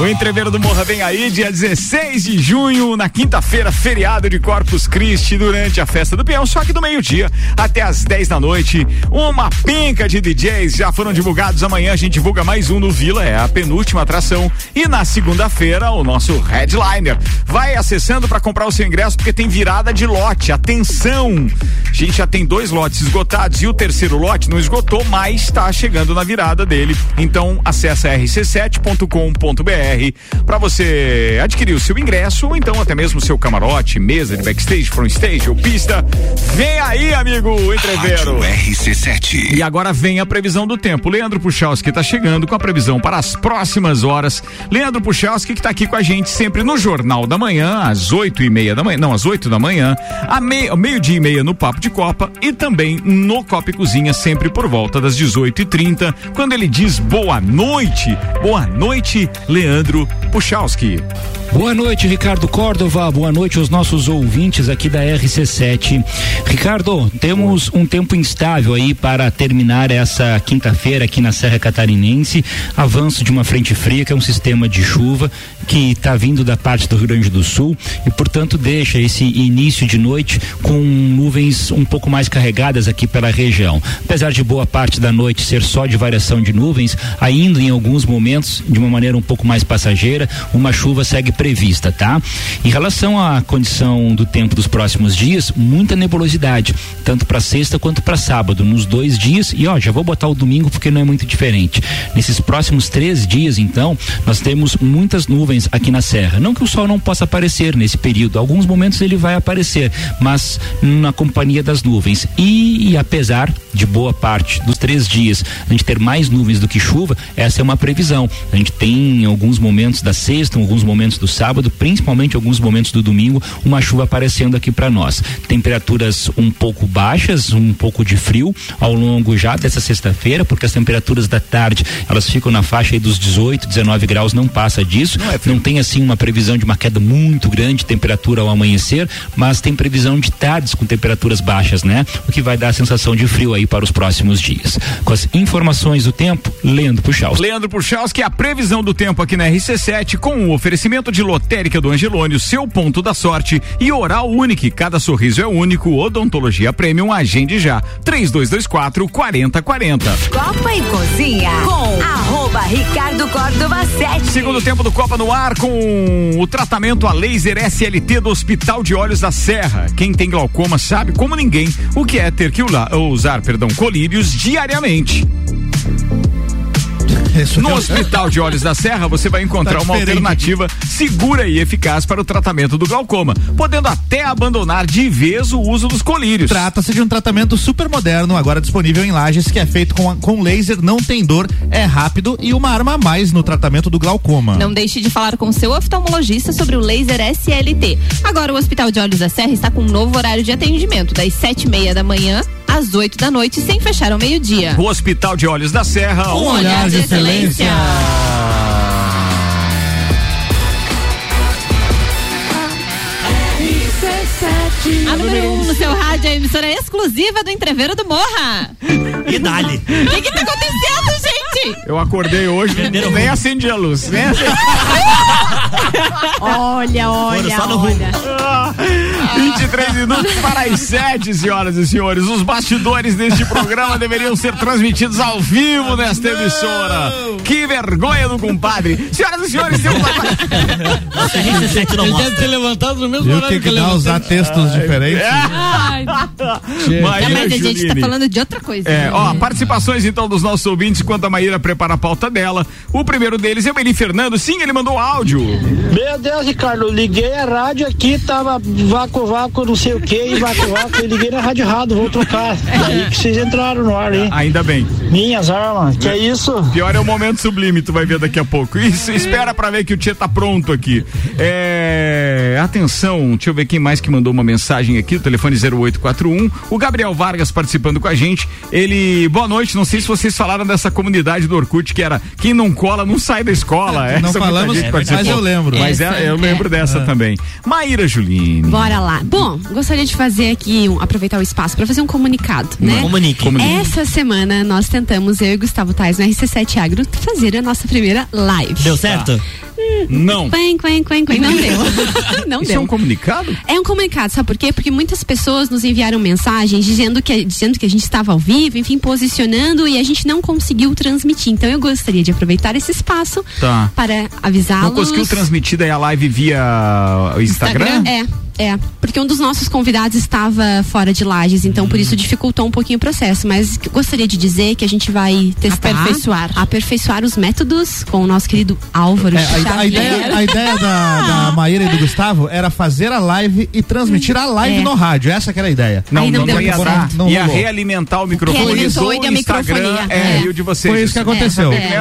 O entreveiro do Morra vem aí, dia 16 de junho, na quinta-feira, feriado de Corpus Christi, durante a festa do peão, só que do meio-dia até as 10 da noite. Uma penca de DJs já foram divulgados. Amanhã a gente divulga mais um no Vila, é a penúltima atração. E na segunda-feira, o nosso headliner. Vai acessando para comprar o seu ingresso, porque tem virada de lote. Atenção! A gente já tem dois lotes esgotados e o terceiro lote não esgotou, mas está chegando na virada dele. Então acessa rc7.com.br para você adquirir o seu ingresso ou então até mesmo o seu camarote, mesa de backstage, front stage ou pista. Vem aí, amigo entreveiro. RC7. E agora vem a previsão do tempo. Leandro Puchalski está chegando com a previsão para as próximas horas. Leandro Puchalski que está aqui com a gente sempre no Jornal da Manhã, às oito e meia da manhã, não, às oito da manhã, a meio, meio-dia e meia no Papo de Copa e também no Copa e Cozinha, sempre por volta das 18 e 30 quando ele diz boa noite. Boa noite, Leandro Puchalski. Boa noite, Ricardo Córdova. Boa noite aos nossos ouvintes aqui da RC7. Ricardo, temos um tempo instável aí para terminar essa quinta-feira aqui na Serra Catarinense. Avanço de uma frente fria, que é um sistema de chuva que está vindo da parte do Rio Grande do Sul e, portanto, deixa esse início de noite com nuvens um pouco mais carregadas aqui pela região. Apesar de boa parte da noite ser só de variação de nuvens, ainda em alguns momentos, de uma maneira um pouco mais passageira, uma chuva segue prevista, tá? Em relação à condição do tempo dos próximos dias, muita nebulosidade, tanto para sexta quanto para sábado, nos dois dias. E ó, já vou botar o domingo porque não é muito diferente. Nesses próximos três dias, então, nós temos muitas nuvens aqui na Serra. Não que o sol não possa aparecer nesse período, alguns momentos ele vai aparecer, mas na companhia das nuvens. E, e apesar de boa parte dos três dias a gente ter mais nuvens do que chuva, essa é uma previsão. A gente tem em alguns momentos da sexta, alguns momentos do sábado, principalmente alguns momentos do domingo, uma chuva aparecendo aqui para nós. Temperaturas um pouco baixas, um pouco de frio ao longo já dessa sexta-feira, porque as temperaturas da tarde elas ficam na faixa aí dos 18, 19 graus, não passa disso. Não, é não tem assim uma previsão de uma queda muito grande de temperatura ao amanhecer, mas tem previsão de tardes com temperaturas baixas, né? O que vai dar a sensação de frio aí para os próximos dias. Com as informações do tempo, Leandro Puxaus. Leandro Puxaus, que é a previsão do tempo aqui na RC7 com o oferecimento de lotérica do Angelônio, seu ponto da sorte e oral único, cada sorriso é único, odontologia premium, agende já, 3224 4040. Copa e Cozinha com arroba Ricardo Córdova 7. Segundo tempo do Copa no ar com o tratamento a laser SLT do Hospital de Olhos da Serra. Quem tem glaucoma sabe como ninguém o que é ter que usar, perdão, colírios diariamente. No Hospital de Olhos da Serra, você vai encontrar Tá uma alternativa segura e eficaz para o tratamento do glaucoma, podendo até abandonar de vez o uso dos colírios. Trata-se de um tratamento super moderno, agora disponível em lajes, que é feito com, com laser, não tem dor, é rápido e uma arma a mais no tratamento do glaucoma. Não deixe de falar com seu oftalmologista sobre o laser SLT. Agora o Hospital de Olhos da Serra está com um novo horário de atendimento, das sete e meia da manhã às 8 da noite, sem fechar ao meio-dia. O Hospital de Olhos da Serra, Um olhar de excelência. A número 1 um no seu rádio é a emissora exclusiva do Entreveiro do Morra. E dali. O que que tá acontecendo, gente? Eu acordei hoje, nem acendi a luz, né? Olha, olha, só no olha. 23 minutos para as 7, senhoras e senhores. Os bastidores deste programa deveriam ser transmitidos ao vivo nesta emissora. Que vergonha do compadre. Senhoras e senhores, temos agora. Ele deve ter levantado no mesmo Viu horário que, que, que ele dá usar textos diferentes? Ai, Maíra Não, mas a gente tá Juline. falando de outra coisa. É, ó, participações então dos nossos ouvintes enquanto a Maíra prepara a pauta dela. O primeiro deles é o Beni Fernando. Sim, ele mandou áudio. Meu Deus, Ricardo, liguei a rádio aqui, tava vácuo, vácuo, não sei o que, e vácuo, vácuo, e liguei na rádio errado, vou trocar. Daí que vocês entraram no ar, hein? Ainda bem. Minhas armas, que é isso? Pior é o momento sublime, tu vai ver daqui a pouco. Isso, espera pra ver que o Tia tá pronto aqui. É, atenção, deixa eu ver quem mais que mandou uma mensagem aqui, o telefone 0841. O Gabriel Vargas participando com a gente. Ele, boa noite, não sei se vocês falaram dessa comunidade do Orkut que era quem não cola não sai da escola. Não Essa muita falamos, mas eu lembro. Mas Essa, é, eu lembro é. dessa também. Maíra Juline. Bora lá. Bom, gostaria de fazer aqui, um- aproveitar o espaço para fazer um comunicado, né? Comunique. Essa semana nós tentamos, eu e Gustavo Tais, no RC7 Agro, fazer a nossa primeira live. Deu certo? Não. Quen, quen, quen, quen. Não deu. Não Isso deu. é um comunicado? É um comunicado, sabe por quê? Porque muitas pessoas nos enviaram mensagens dizendo que, dizendo que a gente estava ao vivo, enfim, posicionando e a gente não conseguiu transmitir. Então eu gostaria de aproveitar esse espaço Tá. para avisá-los. Não conseguiu transmitir daí a live via o Instagram? É, é. Porque um dos nossos convidados estava fora de lajes, então por isso dificultou um pouquinho o processo. Mas gostaria de dizer que a gente vai testar. Aperfeiçoar. Aperfeiçoar os métodos com o nosso querido Álvaro É, a, a ideia, a ideia da, da Maíra e do Gustavo era fazer a live e transmitir a live É. no rádio. Essa que era a ideia. Não, Aí não não, deu ia dar. Não ia rolou. realimentar o microfone e da Instagram microfonia. é, É. e o de vocês. Foi isso que aconteceu. É.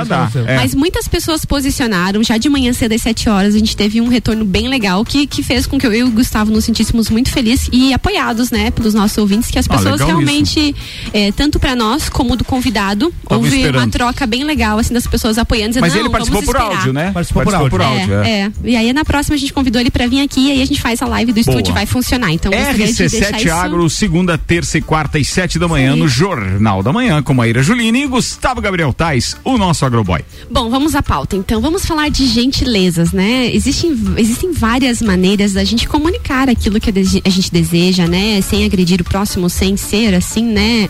É. Mas muitas pessoas posicionaram, já de manhã cedo às 7 horas, a gente teve um retorno bem legal que, que fez com que eu e o Gustavo nos sentíssemos muito felizes e apoiados, né, pelos nossos ouvintes, que as Ah, pessoas legal realmente, é, tanto pra nós como do convidado, Tava houve uma esperando. troca bem legal, assim, das pessoas apoiando, dizendo, Mas não, ele participou vamos por esperar." áudio, né? Participou por áudio. áudio, É, é. E aí na próxima a gente convidou ele pra vir aqui e aí a gente faz a live do estúdio, Boa. vai funcionar. Então gostaria de deixar RC7 isso... Agro, segunda, terça e quarta e sete da manhã, no Jornal da Manhã, com Maíra Juline e Gustavo Gabriel Tais, o nosso agroboy. Bom, vamos à pauta. Então, vamos falar de gentilezas, né? Existem, existem várias maneiras da gente comunicar aquilo que a gente deseja, né? Sem agredir o próximo, sem ser assim, né?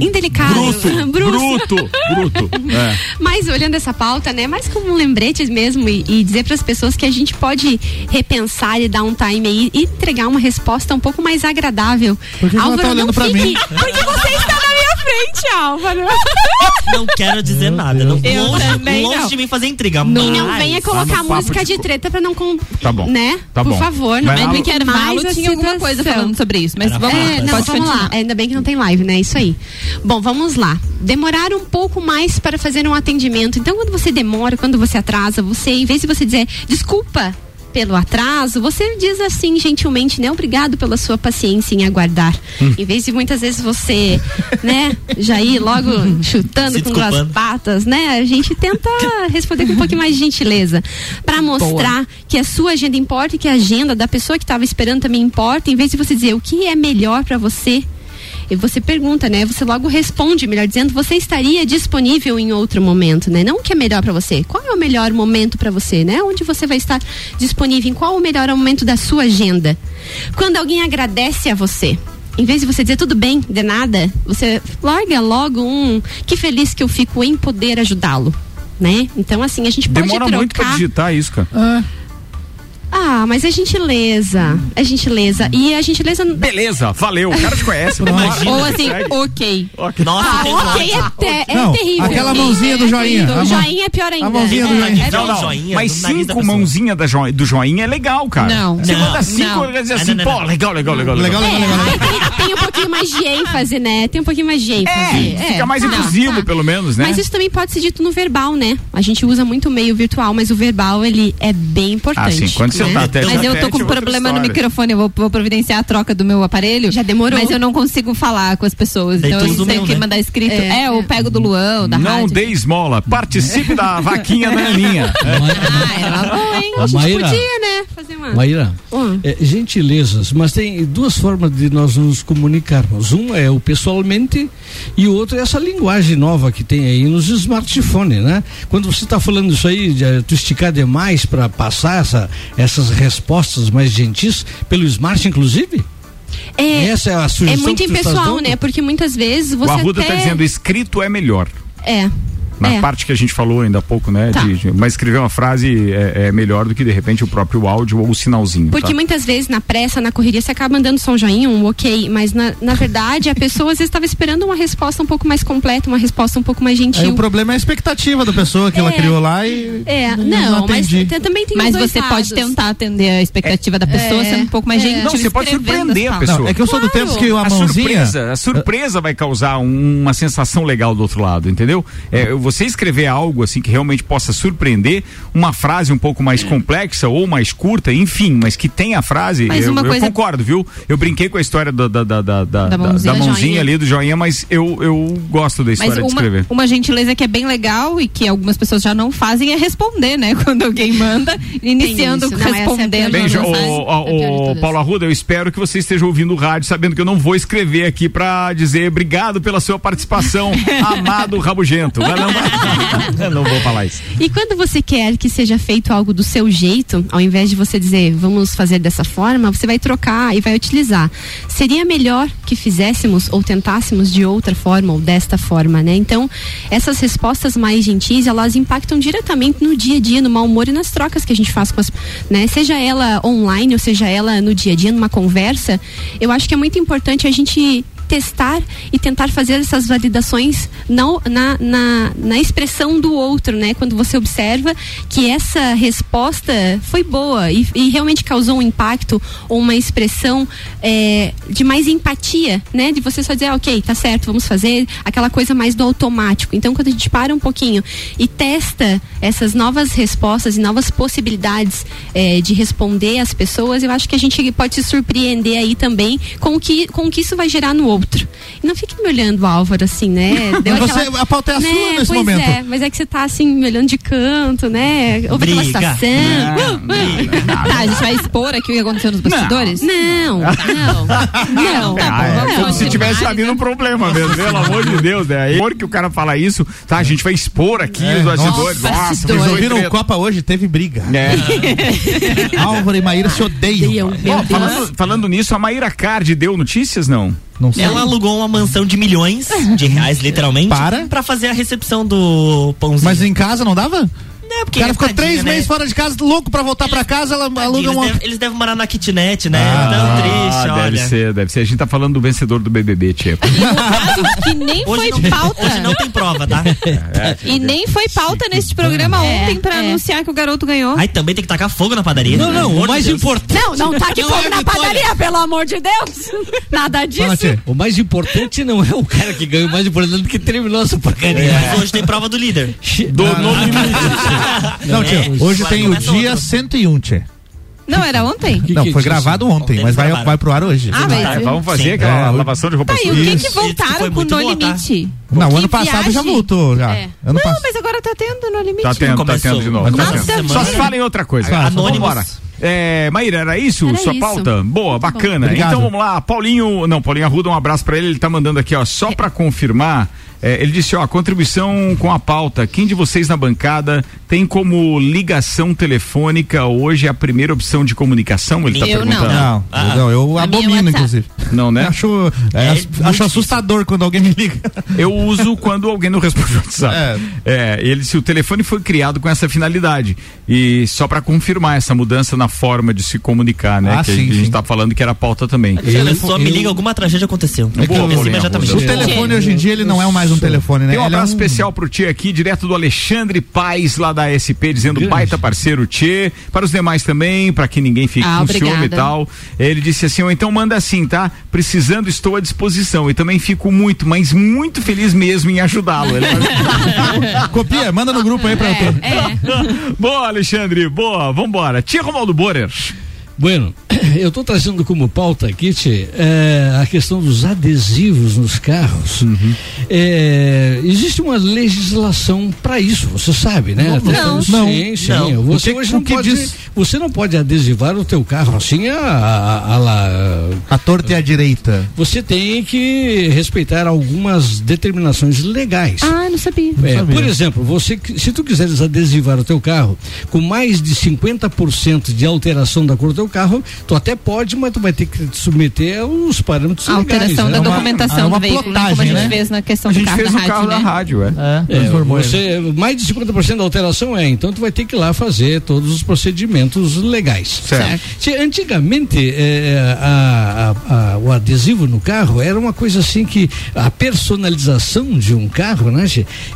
Indelicado. Bruto, bruto, bruto. É. Mas olhando essa pauta, né, mais como um lembrete mesmo e, e dizer para as pessoas que a gente pode repensar e dar um time aí e entregar uma resposta um pouco mais agradável. Por que Álvaro, tá olhando não pra fique, mim? porque você está na minha frente, Álvaro. Não quero dizer nada. Não, Eu longe também longe não. de mim fazer intriga. E mas... não venha colocar no papo música de de, co- treta pra não. Com, Tá bom. Né? Tá Por bom. favor, não é No intervalo mais a tinha alguma coisa falando sobre isso, mas vamos É, lá. não, pode vamos continuar. lá. Ainda bem que não tem live, né? Isso aí. Bom, vamos lá. Demorar um pouco mais para fazer um atendimento. Então, quando você demora, quando você atrasa, você, em vez de você dizer desculpa pelo atraso, você diz assim gentilmente, né? Obrigado pela sua paciência em aguardar. Hum. Em vez de muitas vezes você, né, já ir logo chutando com desculpando. patas, né? A gente tenta responder com um pouquinho mais de gentileza. Pra mostrar que a sua agenda importa e que a agenda da pessoa que estava esperando também importa, em vez de você dizer o que é melhor pra você. E você pergunta, né? Você logo responde, melhor dizendo, você estaria disponível em outro momento, né? Não o que é melhor pra você. Qual é o melhor momento pra você, né? Onde você vai estar disponível? Em qual o melhor momento da sua agenda? Quando alguém agradece a você, em vez de você dizer tudo bem, de nada, você larga logo um que feliz que eu fico em poder ajudá-lo. Né? Então, assim, a gente pode Demora trocar. muito pra digitar isso, cara. Ah, mas é gentileza. É gentileza. E a gentileza. Beleza, valeu, o cara te conhece. Imagina. Ou assim, ok. Nossa, Ah, ok, é, te- é Não, terrível. aquela mãozinha do joinha. O A mão- joinha é pior ainda. a mãozinha do É, joinha. é Não, não, joinha mas cinco pessoa. mãozinha da jo- do joinha é legal, cara. Não, Você não, manda cinco, ele vai dizer Ah, assim, não, pô, não, não. legal, legal, legal, Legal, legal. legal, legal. Aí tem, um pouquinho mais de ênfase, né? Tem um pouquinho mais de ênfase. É, fica mais inclusivo, tá. pelo menos, né? Mas isso também pode ser dito no verbal, né? A gente usa muito o meio virtual, mas o verbal, ele é bem importante. Ah, sim, quando você tá Mas eu tô com outra problema no microfone, eu vou, vou providenciar a troca do meu aparelho. Já demorou. Mas eu não consigo falar com as pessoas. Então eu tenho que né? mandar escrito. É, É, eu pego do Luão, da Não rádio. dê esmola, participe da vaquinha da Aninha. Ah, ela bom, hein? A gente Maíra. podia, né? Fazer uma. Maíra, Hum. é, gentilezas, mas tem duas formas de nós nos comunicarmos. Uma é o pessoalmente e o outro é essa linguagem nova que tem aí nos smartphones, né? Quando você está falando isso aí, de tu esticar demais para passar essa, essas respostas mais gentis pelo smart, inclusive? É, Essa é a sugestão é muito impessoal, né? Porque muitas vezes O você Arruda até... tá dizendo escrito é melhor. É. Na é. parte que a gente falou ainda há pouco, né? Tá. de- de- mas escrever uma frase é, é melhor do que de repente o próprio áudio ou o sinalzinho. Porque tá? muitas vezes na pressa, na correria, você acaba mandando só um joinha, um ok, mas na, na verdade a pessoa às vezes estava esperando uma resposta um pouco mais completa, uma resposta um pouco mais Aí gentil. o problema é a expectativa da pessoa que ela É. criou lá e. É, não, mas atendi. t- também tem Mas você pode lados. tentar atender a expectativa da pessoa É. sendo um pouco mais É. gentil. Não, você pode surpreender a pessoa. Não, é que eu sou do Claro. tempo que a a mãozinha. surpresa, a surpresa vai causar um- uma sensação legal do outro lado, entendeu? É, você escrever algo assim que realmente possa surpreender, uma frase um pouco mais complexa ou mais curta, enfim, mas que tenha a frase, Mas eu, uma eu coisa- concordo, viu? Eu brinquei com a história da, da, da, da, da- mãozinha. da mãozinha ali do joinha, mas eu, eu gosto da Mas história de uma, escrever. uma gentileza que é bem legal e que algumas pessoas já não fazem é responder, né? Quando alguém manda, iniciando isso. Não, é a respondendo. Bem, o, o- de o. Paulo Arruda, eu espero que você esteja ouvindo o rádio, sabendo que eu não vou escrever aqui pra dizer obrigado pela sua participação, amado Rabugento. Vai Eu não vou falar isso. E quando você quer que seja feito algo do seu jeito, ao invés de você dizer vamos fazer dessa forma, você vai trocar e vai utilizar. Seria melhor que fizéssemos ou tentássemos de outra forma ou desta forma, né? Então, essas respostas mais gentis, elas impactam diretamente no dia a dia, no mau humor e nas trocas que a gente faz com as, né? Seja ela online ou seja ela no dia a dia, numa conversa, eu acho que é muito importante a gente testar e tentar fazer essas validações não, na, na, na expressão do outro, né? Quando você observa que essa resposta foi boa e, e realmente causou um impacto ou uma expressão é, de mais empatia, né? De você só dizer, ah, ok, tá certo, vamos fazer aquela coisa mais do automático. Então, quando a gente para um pouquinho e testa essas novas respostas e novas possibilidades é, de responder às pessoas, eu acho que a gente pode se surpreender aí também com o que, com o que isso vai gerar no outro. E não fique me olhando, Álvaro, assim, né? Deu Você- aquela- a pauta é a né? sua nesse pois momento. É, mas é que você tá assim, me olhando de canto, né? Ouve aquela Briga. situação. Tá, a gente vai expor aqui o que aconteceu nos bastidores? Não, não. Não, tá Ah, é bom. como se Não, tivesse havido um problema mesmo, pelo amor de Deus, né? Aí, que o cara fala isso, tá? A gente vai expor aqui É, os bastidores. nossa, Nossa, Vocês ouviram o. Copa hoje? Teve briga. É. Álvaro e Maíra se odeiam. Falando, falando nisso, a Maíra Card deu notícias, não? Não Ela alugou uma mansão de milhões de reais, literalmente, Para? pra fazer a recepção do pãozinho. Mas em casa não dava? É, porque o cara ficou três né? meses fora de casa, louco pra voltar pra casa, ela aluga Eles, uma. devem, eles devem morar na kitnet, né? Ah, Tão triste, deve olha. ser, deve ser. A gente tá falando do vencedor do BBB, Tia. Que nem Hoje foi não, pauta. hoje não tem prova, tá? E nem foi pauta neste programa ontem pra anunciar que o garoto ganhou. Aí também tem que tacar fogo na padaria. Não, não, o mais Deus. importante. Não, não tá que Não fogo é na padaria, pelo amor de Deus. Nada disso. O mais importante não é o cara que ganha, o mais importante é que terminou essa porcaria. Mas hoje tem prova do líder. Do Ah, no Não, tia, É, hoje claro, tem o dia outro. 101, tia. Não, era ontem? Que Não, que foi disse? gravado ontem, mas vai, vai pro ar hoje. Ah, mas- Tá, vamos fazer Sim. aquela É, lavação de roupa Tá, e o suja. que que voltaram com muito No tá? Limite? Não, Que ano passado já viagem. voltou, já. É. Ano Não, passado. mas agora tá tendo No Limite. Tá tendo, tá tendo de novo. Tá tendo. Só se fala em outra coisa. Anônimos. É, Maíra, era isso? Era Sua isso. pauta? Boa, bacana. Obrigado. Então vamos lá, Paulinho, não, Paulinho Arruda, um abraço pra ele, ele tá mandando aqui, ó, só pra confirmar, é, ele disse, ó, contribuição com a pauta, quem de vocês na bancada tem como ligação telefônica hoje a primeira opção de comunicação? Ele tá Eu não. perguntando. Não, Ah. não, eu A abomino, inclusive. Não, né? Acho, é, É acho muito assustador quando alguém me liga. Eu uso quando alguém não responde o WhatsApp. É. ele se o telefone foi criado com essa finalidade e só pra confirmar essa mudança na forma de se comunicar, né? Ah, que sim, a gente sim. tá falando que era pauta também. A pessoa me liga, alguma tragédia aconteceu. É que Eu o- telefone hoje em dia ele não é mais um telefone, né? Tem um Ele é abraço especial pro Tchê aqui, direto do Alexandre Paz, lá da SP, dizendo baita parceiro Tchê. Para os demais também, para que ninguém fique Ah, com ciúme e obrigada. tal. Ele disse assim: ou então manda assim, tá? Precisando, estou à disposição. E também fico muito, mas muito feliz mesmo em ajudá-lo. Ele Copia, manda no grupo aí pra eu ter. boa, Alexandre, boa, vambora. Tia Romaldo Borer. Bueno, eu estou trazendo como pauta aqui, é, a questão dos adesivos nos carros. Uhum. É, existe uma legislação para isso, você sabe, né? Não, Até não. sim, Não. sim. Não. Você O que- hoje não pode, diz? você não pode adesivar o teu carro assim a, a, a lá. A torta e a direita. Você tem que respeitar algumas determinações legais. Ah, não sabia. É, por exemplo, você, se tu quiseres adesivar o teu carro com mais de 50% de alteração da cor do teu carro, tu até pode, mas tu vai ter que te submeter aos parâmetros A alteração legais, da né? documentação do veículo, né? Como a gente fez na questão do carro da rádio, né? rádio, é. É, Transformou você, mais de 50% da alteração é, então tu vai ter que ir lá fazer todos os procedimentos legais. Certo. Se, antigamente, é, a- a- a- o adesivo no carro era uma coisa assim que a personalização de um carro, né,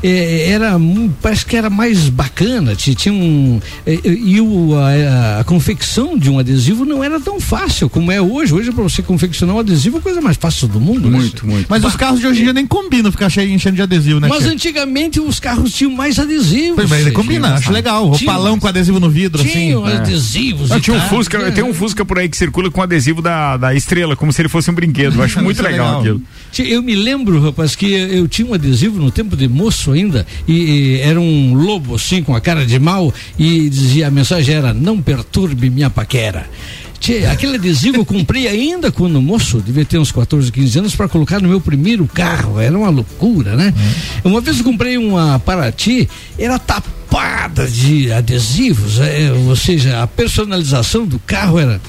é, era, parece que era mais bacana, tinha um, é, é, e o, a, a confecção de um adesivo não era tão fácil como é hoje. Hoje, para você confeccionar um adesivo, é a coisa mais fácil do mundo. né, Tchê? Muito, muito. Mas os carros de hoje em dia nem combinam ficar cheio, enchendo de adesivo, né? Mas antigamente os carros tinham mais adesivos. Pois, mas ele combina, acho legal. O palão com adesivo no vidro, assim. Tinham É. adesivos. Não, e tinha um Fusca, né? tem um Fusca por aí que circula com adesivo da, da estrela, como se ele fosse um brinquedo. Eu acho muito é legal, legal. aquilo. Eu me lembro, rapaz, que eu tinha um adesivo no tempo de moço ainda, e, e era um lobo assim, com a cara de mal, e dizia, a mensagem era, não perturbe minha paquera. Tchê, aquele adesivo eu comprei ainda quando moço, devia ter uns 14, 15 anos, para colocar no meu primeiro carro. Era uma loucura, né? Uma vez eu comprei uma Paraty, era tapada de adesivos, é, ou seja, a personalização do carro era.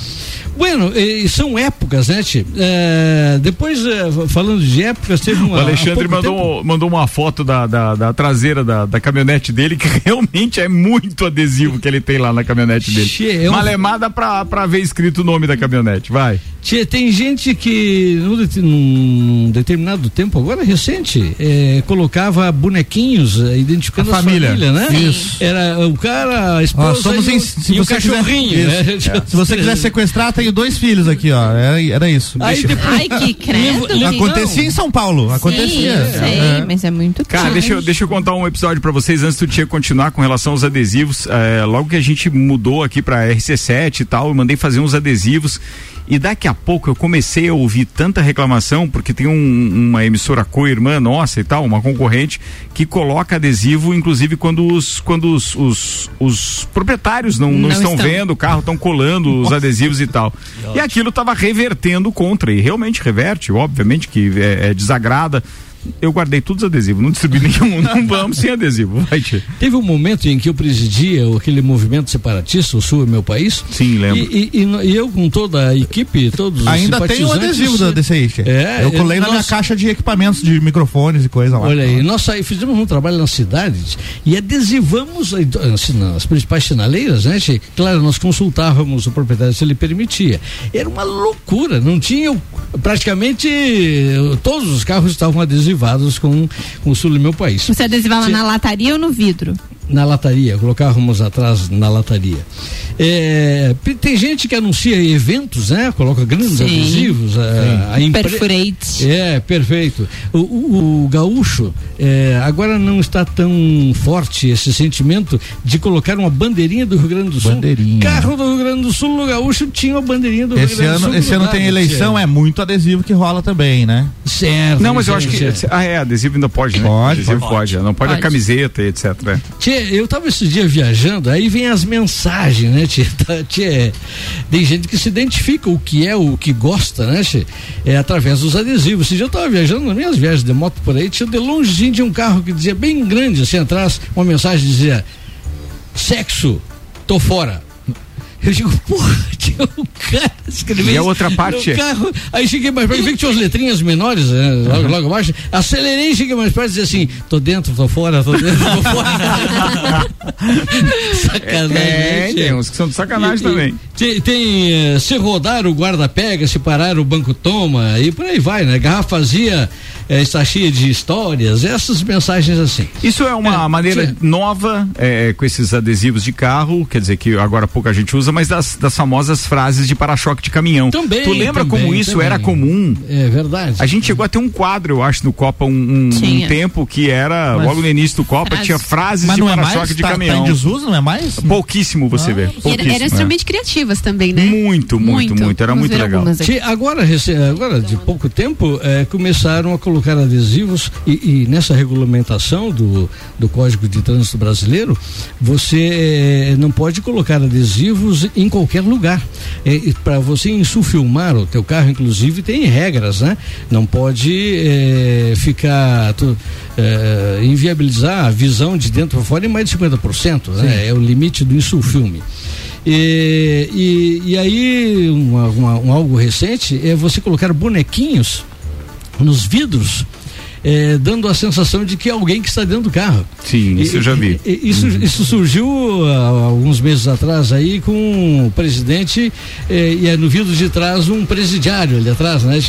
Bueno, e são épocas, né, Tchê? É, depois, é, falando de épocas, teve uma. O Alexandre tempo- mandou, mandou uma foto da, da, da traseira da, da caminhonete dele, que realmente é muito adesivo que ele tem lá na caminhonete dele. Che, é um- Malemada pra, pra ver escrito o nome da caminhonete, vai. Tia, tem gente que num, det- num determinado tempo, agora recente, eh, colocava bonequinhos eh, identificando A a família. família, né? Isso. Era o cara, a Ó, esposa somos e, em, o, se e o você cachorrinho. quiser, né? Se você quiser sequestrar, tenho dois filhos aqui, ó. Era, era isso. Aí depois- Ai, que credo. Acontecia em São Paulo. Acontecia. Sim, sei, É. mas é muito Cara, deixa eu, deixa eu contar um episódio pra vocês antes do Tia continuar com relação aos adesivos. É, logo que a gente mudou aqui pra RC7 e tal, eu mandei fazer uns adesivos. E daqui a pouco eu comecei a ouvir tanta reclamação, porque tem um- uma emissora co-irmã nossa e tal, uma concorrente, que coloca adesivo, inclusive quando os, quando os, os, os proprietários não, não, Não estão, estão. vendo o carro, estão colando os adesivos e tal. E aquilo tava revertendo contra, e realmente reverte, obviamente que é, é desagrada. Eu guardei todos os adesivos, não distribuí nenhum, não vamos sem adesivo, vai te. Teve um momento em que eu presidia aquele movimento separatista, o Sul é meu país. Sim, lembro. E, e- e e eu com toda a equipe, todos os Ainda tem o simpatizantes, adesivo da. Che. É, eu colei na minha nós- caixa de equipamentos de microfones e coisa lá. Olha aí, nós saí, fizemos um trabalho na cidade e adesivamos aí, assim, nas principais sinaleiras, né? Claro, nós consultávamos o proprietário se ele permitia. Era uma loucura, não tinha praticamente eh, todos os carros estavam adesivados com, com o sul do meu país. Você adesivava Sim. na lataria ou no vidro? Na lataria, colocávamos atrás na lataria. É, tem gente que anuncia eventos, né? Coloca grandes Sim. adesivos. A, a empre- Perfurate. É, perfeito. O, o- o gaúcho é, agora não está tão forte esse sentimento de colocar uma bandeirinha do Rio Grande do Sul. Bandeirinha. Carro do Rio Grande do Sul, no gaúcho tinha uma bandeirinha do Rio Esse Grande do Sul. ano, esse ano tem eleição, tia. é muito adesivo que rola também, né? Certo. Não, mas eu acho que. Ah, é, adesivo ainda pode, né? Pode, adesivo pode. pode. Não pode, a Pode. camiseta e etc. né? Tchê, eu tava esses dias viajando, aí vem as mensagens, né, tchê? Tá, tchê, tem gente que se identifica o que é, o que gosta, né, tchê? É através dos adesivos. Esse dia eu tava viajando nas minhas viagens de moto por aí, tinha de longe de um carro que dizia bem grande, assim, atrás, uma mensagem dizia sexo, tô fora. Eu digo, porra, tinha um cara escrevendo. E a outra parte? No carro, aí cheguei mais perto, vi que tinha as letrinhas menores, né, logo, logo abaixo. Acelerei, cheguei mais perto e disse assim: tô dentro, tô fora, tô dentro, tô fora. Sacanagem. É, tem uns que são de sacanagem E- também. Tem, tem, eh, se rodar o guarda pega, se parar o banco toma, e por aí vai, né? Garrafa vazia eh, está cheia de histórias, essas mensagens assim. Isso é uma É, maneira nova é, com esses adesivos de carro, quer dizer que agora pouca gente usa, mas das, das famosas frases de para-choque de caminhão. Também, Tu lembra também, como isso também. era comum? É verdade. A gente chegou a ter um quadro, eu acho, no Copa, um, um- um tempo que era, Mas- logo no início do Copa, tinha frases Mas de é para-choque mais? de Tá, tá caminhão. em desuso, não é mais? Pouquíssimo você vê. E era, pouquíssimo, eram é. extremamente criativas também, né? Muito, muito, muito. Era Vamos muito legal. agora, agora, de pouco tempo, eh, começaram a colocar adesivos e, e nessa regulamentação do, do Código de Trânsito Brasileiro, você eh, não pode colocar adesivos em qualquer lugar. Para você insulfilmar o teu carro, inclusive, tem regras, né? Não pode eh, ficar tu, eh, inviabilizar a visão de dentro para fora em mais de 50%, né? É o limite do insulfilme. E, e, e aí, uma- uma- um algo recente é você colocar bonequinhos nos vidros, eh, dando a sensação de que é alguém que está dentro do carro. Sim, isso eu já vi. E- e- Isso, isso surgiu há alguns meses atrás aí com o presidente eh, e é no vidro de trás um presidiário ali atrás, né?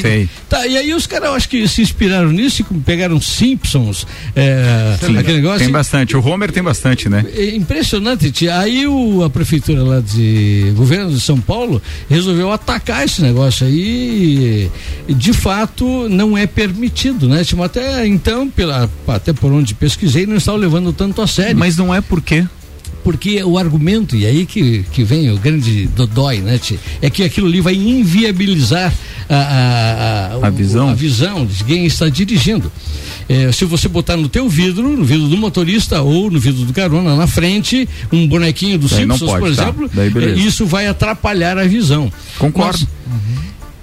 Sei. Tá, e aí os caras, acho que se inspiraram nisso e pegaram Simpsons, eh, Sim, aquele negócio. tem bastante. O Homer tem bastante, né? É impressionante, tia. Aí o, a prefeitura lá de governo de São Paulo resolveu atacar esse negócio aí. E, de fato, não é permitido, né? Tipo, até então, pela, até por onde pesquisei, não estava levando tanto a sério. Mas não é porque. Porque o argumento, e aí que, que vem o grande dodói, né, é que aquilo ali vai inviabilizar a, a, a, A visão? a visão de quem está dirigindo. É, se você botar no teu vidro, no vidro do motorista ou no vidro do carona na frente, um bonequinho do Daí Simpsons, pode, por tá. exemplo, é, isso vai atrapalhar a visão. Concordo. Mas,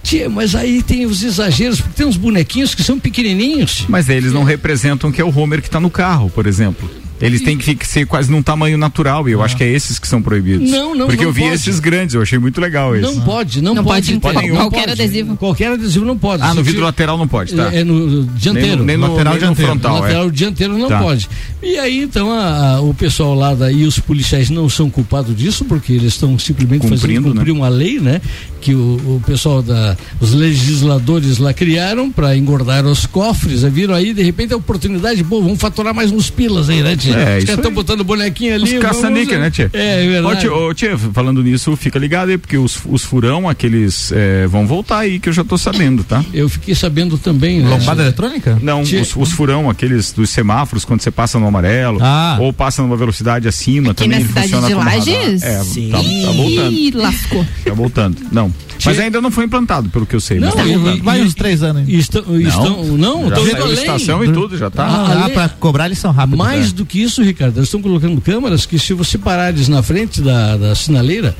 Tia, mas aí tem os exageros, porque tem uns bonequinhos que são pequenininhos. Mas eles não representam que é o Homer que está no carro, por exemplo. Eles têm que ser quase num tamanho natural e eu acho que é esses que são proibidos. Não, não, Porque não eu vi pode. esses grandes, eu achei muito legal esse. Não pode, não, Não pode. pode, então. Qualquer pode. adesivo. Qualquer adesivo não pode. Ah, no vidro lateral não pode, tá? É, é no dianteiro. Nem no- nem no- lateral nem no dianteiro. frontal, é. lateral dianteiro não Tá. pode. E aí, então, a- a- o pessoal lá daí, os policiais não são culpados disso, porque eles estão simplesmente Cumprindo, fazendo cumprir uma lei, né? Que o, o pessoal da. Os legisladores lá criaram para engordar os cofres. Viram aí, de repente, a oportunidade, pô, vamos faturar mais uns pilas aí, né, tia? É, Os isso caras estão aí. botando bonequinho ali. Os caça-níquel, vamos- né, tia? É, é verdade. Ô, tia, ô, tia, falando nisso, fica ligado aí, porque os, os furão, aqueles, é, vão voltar aí, que eu já tô sabendo, tá? Eu fiquei sabendo também, né? Lombada eletrônica? Não, Tia- os, os furão, aqueles dos semáforos, quando você passa no amarelo, Ah. ou passa numa velocidade acima, Aqui também na cidade funciona de. Lages? É, Sim. tá, tá voltando. Ih, lascou. Tá voltando. Não. Mas ainda não foi implantado, pelo que eu sei. mas tá e-. Vai e- uns três anos ainda. e Estão, estão, não, já estão saiu além. estação e tudo, já tá. Ah, Ah, pra cobrar eles são rápidos. Mais né? do que isso, Ricardo, eles estão colocando câmeras que se você parares na frente da, da sinaleira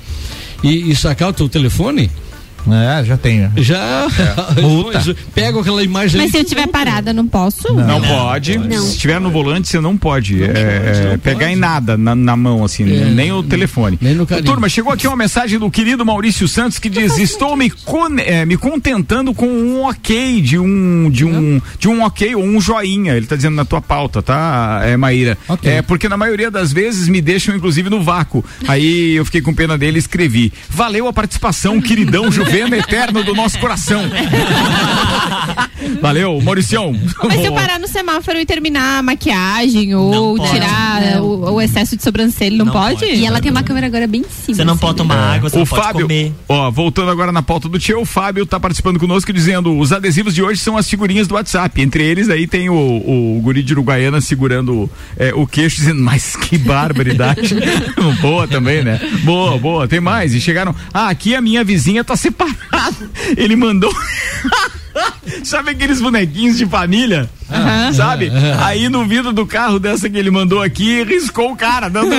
e, e sacar o teu telefone, É, já tenho. já Multa. pega aquela imagem Mas ali se eu que- tiver parada, não posso? Não, pode. Se estiver no volante, você não pode é, é, pegar em nada na, na mão, assim, É. nem o telefone. Nem no carinho. Turma, chegou aqui uma mensagem do querido Maurício Santos que diz: Estou me, con- é, me contentando com um ok, de um, de um, de um ok ou um joinha. Ele tá dizendo na tua pauta, tá, é, Maíra? Ok. É, porque na maioria das vezes me deixam, inclusive, no vácuo. Aí eu fiquei com pena dele e escrevi: Valeu a participação, queridão juveno eterno do nosso coração. Valeu, Mauricião. Mas se eu parar no semáforo e terminar a maquiagem ou pode. tirar o, o excesso de sobrancelha, não, Não pode? pode. E ela tem uma câmera agora bem em cima. Você não assim, pode tomar né? água, você o não pode Fábio, comer. ó, voltando agora na pauta do tio, o Fábio tá participando conosco dizendo: os adesivos de hoje são as figurinhas do WhatsApp. Entre eles aí tem o, o guri de Uruguaiana segurando é, o queixo, dizendo, mas que barbaridade. boa também, né? Boa, boa. Tem mais. E chegaram, ah, aqui a minha vizinha tá separada. Ele mandou. Sabe aqueles bonequinhos de família? Sabe? Aí no vidro do carro dessa que ele mandou aqui, riscou o cara, dando.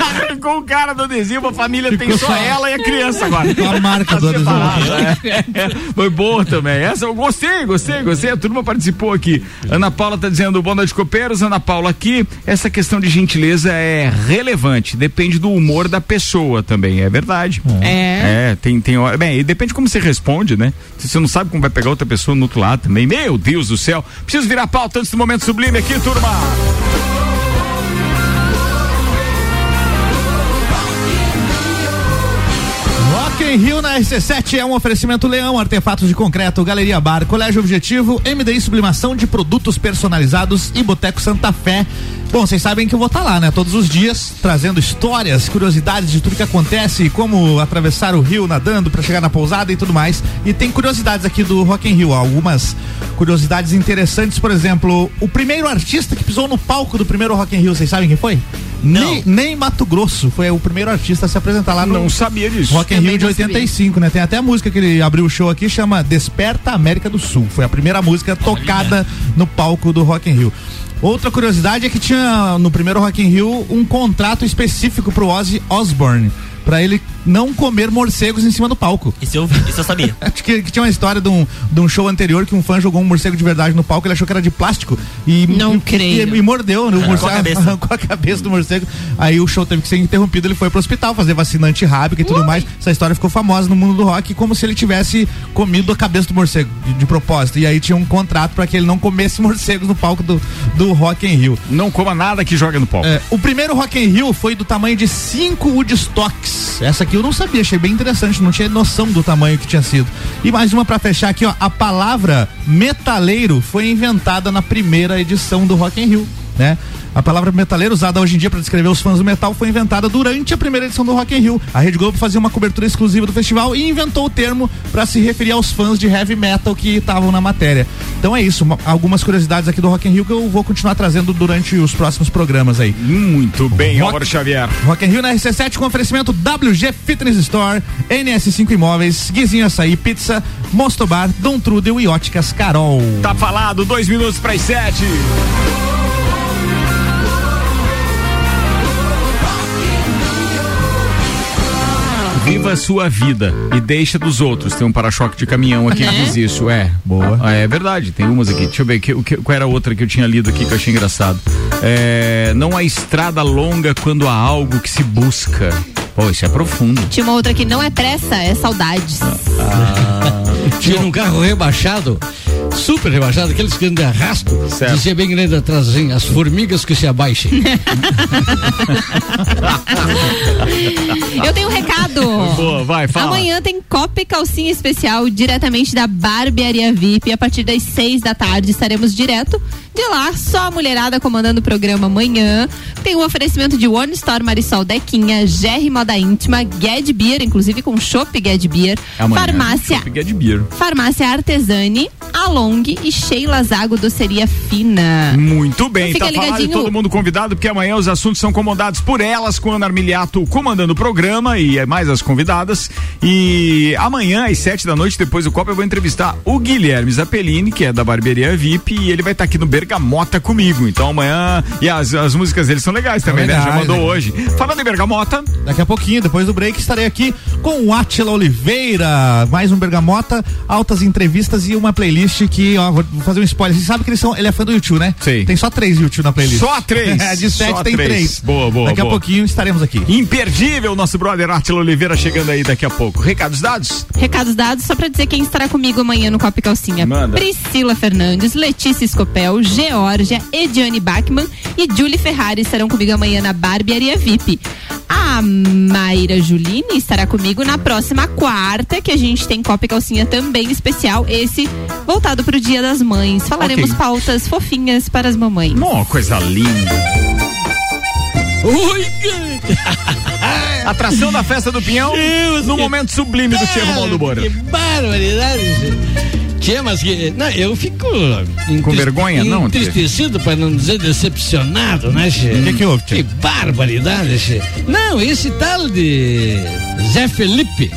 Arrancou o cara do adesivo, a família tem só ela e a criança agora. A marca do adesivo. Separado, é. Foi boa também. Essa eu gostei, gostei, gostei. A turma participou aqui. Ana Paula tá dizendo boa noite, copeiros. Ana Paula aqui. Essa questão de gentileza é relevante. Depende do humor da pessoa também. É verdade. É. É, tem, tem hora. Bem, e depende como você responde, né? Se você não sabe como vai pegar outra pessoa no outro lado também. Meu Deus do céu. Preciso virar pauta antes do momento sublime aqui, turma. Rock Rio na RC7 é um oferecimento Leão, artefatos de concreto, Galeria Bar, Colégio Objetivo, MDI Sublimação de produtos personalizados e Boteco Santa Fé. Bom, vocês sabem que eu vou estar lá, né? Todos os dias, trazendo histórias, curiosidades de tudo que acontece, como atravessar o rio nadando para chegar na pousada e tudo mais. E tem curiosidades aqui do Rock in Rio, algumas curiosidades interessantes, por exemplo, o primeiro artista que pisou no palco do primeiro Rock in Rio, vocês sabem quem foi? Nem, nem Mato Grosso foi o primeiro artista a se apresentar lá no Não sabia disso. Rock in Também Rio de não sabia. 85, né? Tem até a música que ele abriu o show aqui, chama Desperta América do Sul. Foi a primeira música tocada no palco do Rock in Rio. Outra curiosidade é que tinha no primeiro Rock in Rio um contrato específico pro Ozzy Osbourne, pra ele não comer morcegos em cima do palco. Isso eu, isso eu sabia. Acho que, que tinha uma história de um, de um show anterior que um fã jogou um morcego de verdade no palco, ele achou que era de plástico e, Não e, creio. e, e mordeu, né? O Arrancou morcego a cabeça. arrancou a cabeça do morcego. Aí o show teve que ser interrompido, ele foi pro hospital fazer vacina antirrábica e tudo mais. Essa história ficou famosa no mundo do rock, como se ele tivesse comido a cabeça do morcego de, de propósito. E aí tinha um contrato para que ele não comesse morcegos no palco do, do Rock in Rio. Não coma nada que joga no palco. É, o primeiro Rock in Rio foi do tamanho de cinco Woodstocks. Essa aqui eu não sabia, achei bem interessante, não tinha noção do tamanho que tinha sido. E mais uma pra fechar aqui, ó. A palavra metaleiro foi inventada na primeira edição do Rock in Rio, né? A palavra metaleiro usada hoje em dia para descrever os fãs do metal foi inventada durante a primeira edição do Rock in Rio. A Rede Globo fazia uma cobertura exclusiva do festival e inventou o termo para se referir aos fãs de heavy metal que estavam na matéria. Então é isso, uma- algumas curiosidades aqui do Rock in Rio que eu vou continuar trazendo durante os próximos programas aí. Muito bem, Rock- Álvaro Xavier. Rock in Rio na RC7 com oferecimento WG Fitness Store, NS5 Imóveis, Guizinho Açaí Pizza, Mosto Bar, Dom Trudel e Óticas Carol. Tá falado, dois minutos para as sete. Viva a sua vida e deixa dos outros. Tem um para-choque de caminhão aqui que diz isso. É. Boa. Ah, é verdade, tem umas aqui. Deixa eu ver, que, o que- qual era a outra que eu tinha lido aqui que eu achei engraçado. É, não há estrada longa quando há algo que se busca. Pô, isso é profundo. Tinha uma outra que não é pressa, é saudades. Tinha um carro rebaixado, super rebaixado, aqueles que andam de arrasto. Dizia bem grande atrás assim, as formigas que se abaixem. Eu tenho um recado. Boa, vai, fala. Amanhã tem Copa e Calcinha Especial diretamente da Barbearia VIP. A partir das seis da tarde estaremos direto de lá. Só a mulherada comandando o programa amanhã. Tem um oferecimento de One Store Marisol Dequinha, GR Moda Íntima, Ged Beer, inclusive com Chopp Ged Beer, Amanhã, Farmácia Ged Beer. Farmácia Artesani, Along e Sheila Zago Doceria Fina. Muito bem, Fica tá ligadinho. todo mundo convidado, porque amanhã os assuntos são comandados por elas, com Ana Armiliato comandando o programa e é mais as convidadas. E amanhã, às sete da noite, depois do Copa, eu vou entrevistar o Guilherme Zappellini, que é da Barbearia VIP, e ele vai estar aqui no Bergamota comigo. Então amanhã. E as, as músicas dele são legais também, né? Já mandou né? hoje. Falando em Bergamota. Daqui a pouquinho, depois do break, estarei aqui com o Atila Oliveira, mais um Bergamota, altas entrevistas e uma playlist que, ó, vou fazer um spoiler. Você sabe que eles são, ele é fã do YouTube, né? Sei. Tem só três YouTube na playlist. Só três. É, de sete Só tem três. três. Boa, boa, Daqui boa. a pouquinho estaremos aqui. Imperdível, nosso brother Átila Oliveira chegando aí daqui a pouco. Recados dados? Recados dados, só pra dizer quem estará comigo amanhã no Copa e Calcinha. Manda. Priscila Fernandes, Letícia Escopel, Georgia, Ediane Bachmann e Julie Ferrari estarão comigo amanhã na Barbearia VIP. A Mayra Juline estará comigo na próxima quarta, que a gente tem Copa e Calcinha também especial, esse voltado pro Dia das Mães. Falaremos Ok. pautas fofinhas para as mamães. Ó, coisa linda. Ui, Atração da festa do Pinhão no momento sublime do Tia Romualdo Moura. Que barbaridade. Tia, mas que. Não, eu fico. Com vergonha, não? Entristecido, para não dizer decepcionado, né, Che? O que que houve, tia? Que barbaridade, Che. Não, esse tal de Zé Felipe.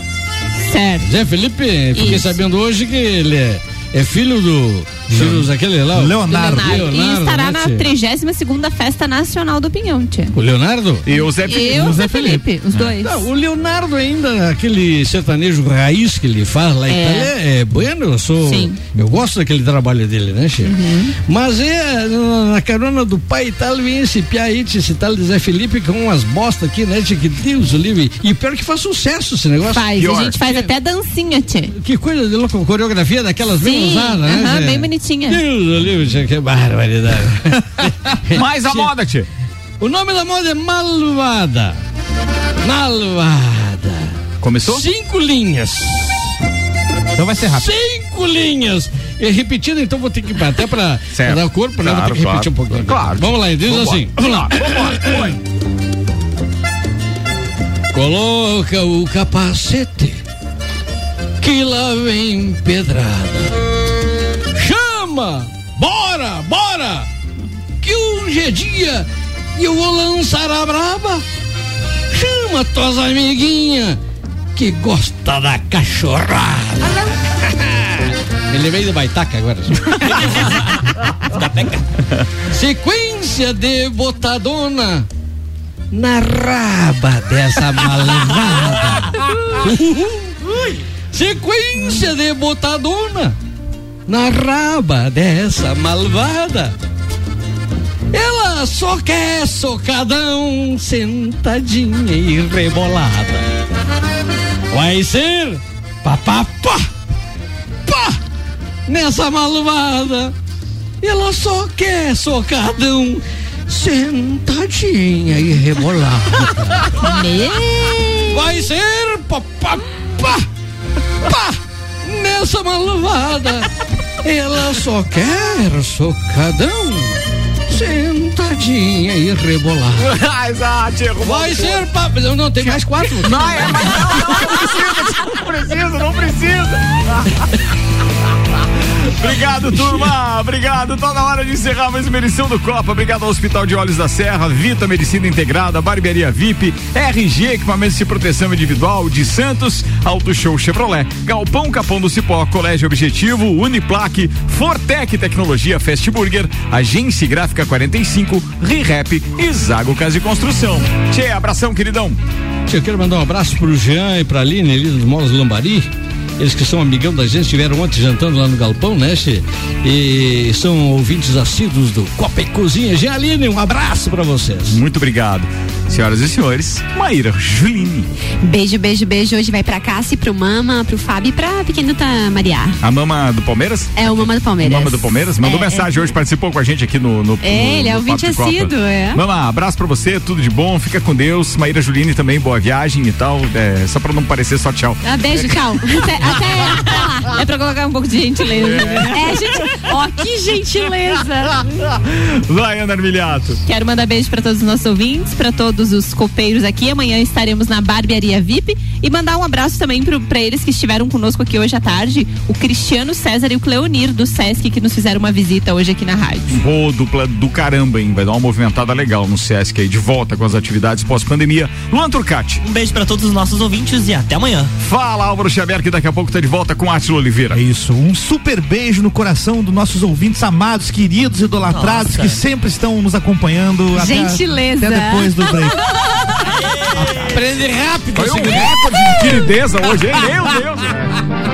Certo. Zé Felipe, fiquei Isso. sabendo hoje que ele é, é filho do. Filho daquele lá? o- Leonardo. e estará né, na tia? 32 segunda Festa Nacional do Pinhão, tia. O Leonardo? E o Zé E o Zé Felipe, os dois. Não, o Leonardo ainda, aquele sertanejo raiz que ele faz lá É. em Itália, é bueno, eu sou. Sim. Eu gosto daquele trabalho dele, né, Chico? Mas é, na- na carona do pai e tal, vem esse pia aí, esse tal de Zé Felipe com umas bosta aqui, né, Chico? Que Deus o livre. E pior que faz sucesso esse negócio. Faz, Pior. a gente faz até dancinha, tia. Que coisa de louco, coreografia daquelas bem Sim, usadas, né? aham, Zé? bem bonitinha. Deus o livre, Chico, que barbaridade. Mais a moda, tia. o nome da moda é Malvada. Malvada. Começou? Cinco linhas. Então vai ser rápido. Cinco linhas. E repetindo, então vou ter que até pra, pra dar o corpo, né? Vou ter Claro, que repetir claro. um pouquinho. Claro. Vamos lá, diz Vambora. assim. Vamos lá. Coloca o capacete que lá vem pedrada. Bora, bora! Que hoje é dia e eu vou lançar a braba. Chama tuas amiguinhas que gosta da cachorrada. Ele veio do Baitaca agora. Sequência de botadona na raba dessa malvada. Sequência de botadona na raba dessa malvada. Ela só quer socadão, sentadinha e rebolada. Vai ser papapá, pá, nessa malvada. Ela só quer socadão, sentadinha e rebolada. Vai ser papapá, pá, nessa malvada. Ela só quer socadão, sentadinha e rebolar. Diego, Vai ser pa... Não, não, tem mais quatro. Não, é, mas não, não precisa, não precisa, não precisa. Obrigado, turma. Obrigado. Tá na hora de encerrar mais uma edição do Copa. Obrigado ao Hospital de Olhos da Serra, Vita Medicina Integrada, Barbearia VIP, RG Equipamentos de Proteção Individual de Santos, Auto Show Chevrolet, Galpão Capão do Cipó, Colégio Objetivo, Uniplaque, Fortec Tecnologia Fast Burger, Agência Gráfica 45, ReHap e Zago Casa e Construção. Tchê, abração, queridão. Eu quero mandar um abraço pro Jean e pra Aline ali dos Molas Lambari. Eles que são amigão da gente, estiveram ontem jantando lá no Galpão, né? E são ouvintes assíduos do Copa e Cozinha. Jean Aline, um abraço pra vocês. Muito obrigado. Senhoras e senhores, Maíra Juline. Beijo, beijo, beijo. Hoje vai pra Cassi, pro Mama, pro Fábio e pra pequenita Maria. A mama do Palmeiras? É o Mama do Palmeiras. Mama do Palmeiras? Mandou É, mensagem hoje, participou com a gente aqui no. no É, ele é no ouvinte Papo de Copa. assíduo, é. Mama, abraço pra você, tudo de bom, fica com Deus. Maíra Juline também, boa viagem e tal. É, só pra não parecer só tchau. Ah, beijo, tchau. Até, até, até lá. É pra colocar um pouco de gentileza. É, gente. Ó, que gentileza. Vai, Ana Armiliato. Quero mandar beijo para todos os nossos ouvintes, para todos os copeiros aqui. Amanhã estaremos na Barbearia VIP e mandar um abraço também para eles que estiveram conosco aqui hoje à tarde, o Cristiano César e o Cleonir do Sesc que nos fizeram uma visita hoje aqui na rádio. Boa dupla do caramba, hein? Vai dar uma movimentada legal no Sesc aí, de volta com as atividades pós-pandemia. Luan Turcati. Um beijo pra todos os nossos ouvintes e até amanhã. Fala, Álvaro Xavier, que daqui a pouco tá de volta com Átila Oliveira. É isso, um super beijo no coração dos nossos ouvintes amados, queridos, idolatrados, Nossa. que sempre estão nos acompanhando. até- Gentileza. Até, depois do break. Aprende rápido, Foi um recorde de hoje, hein? Meu Deus.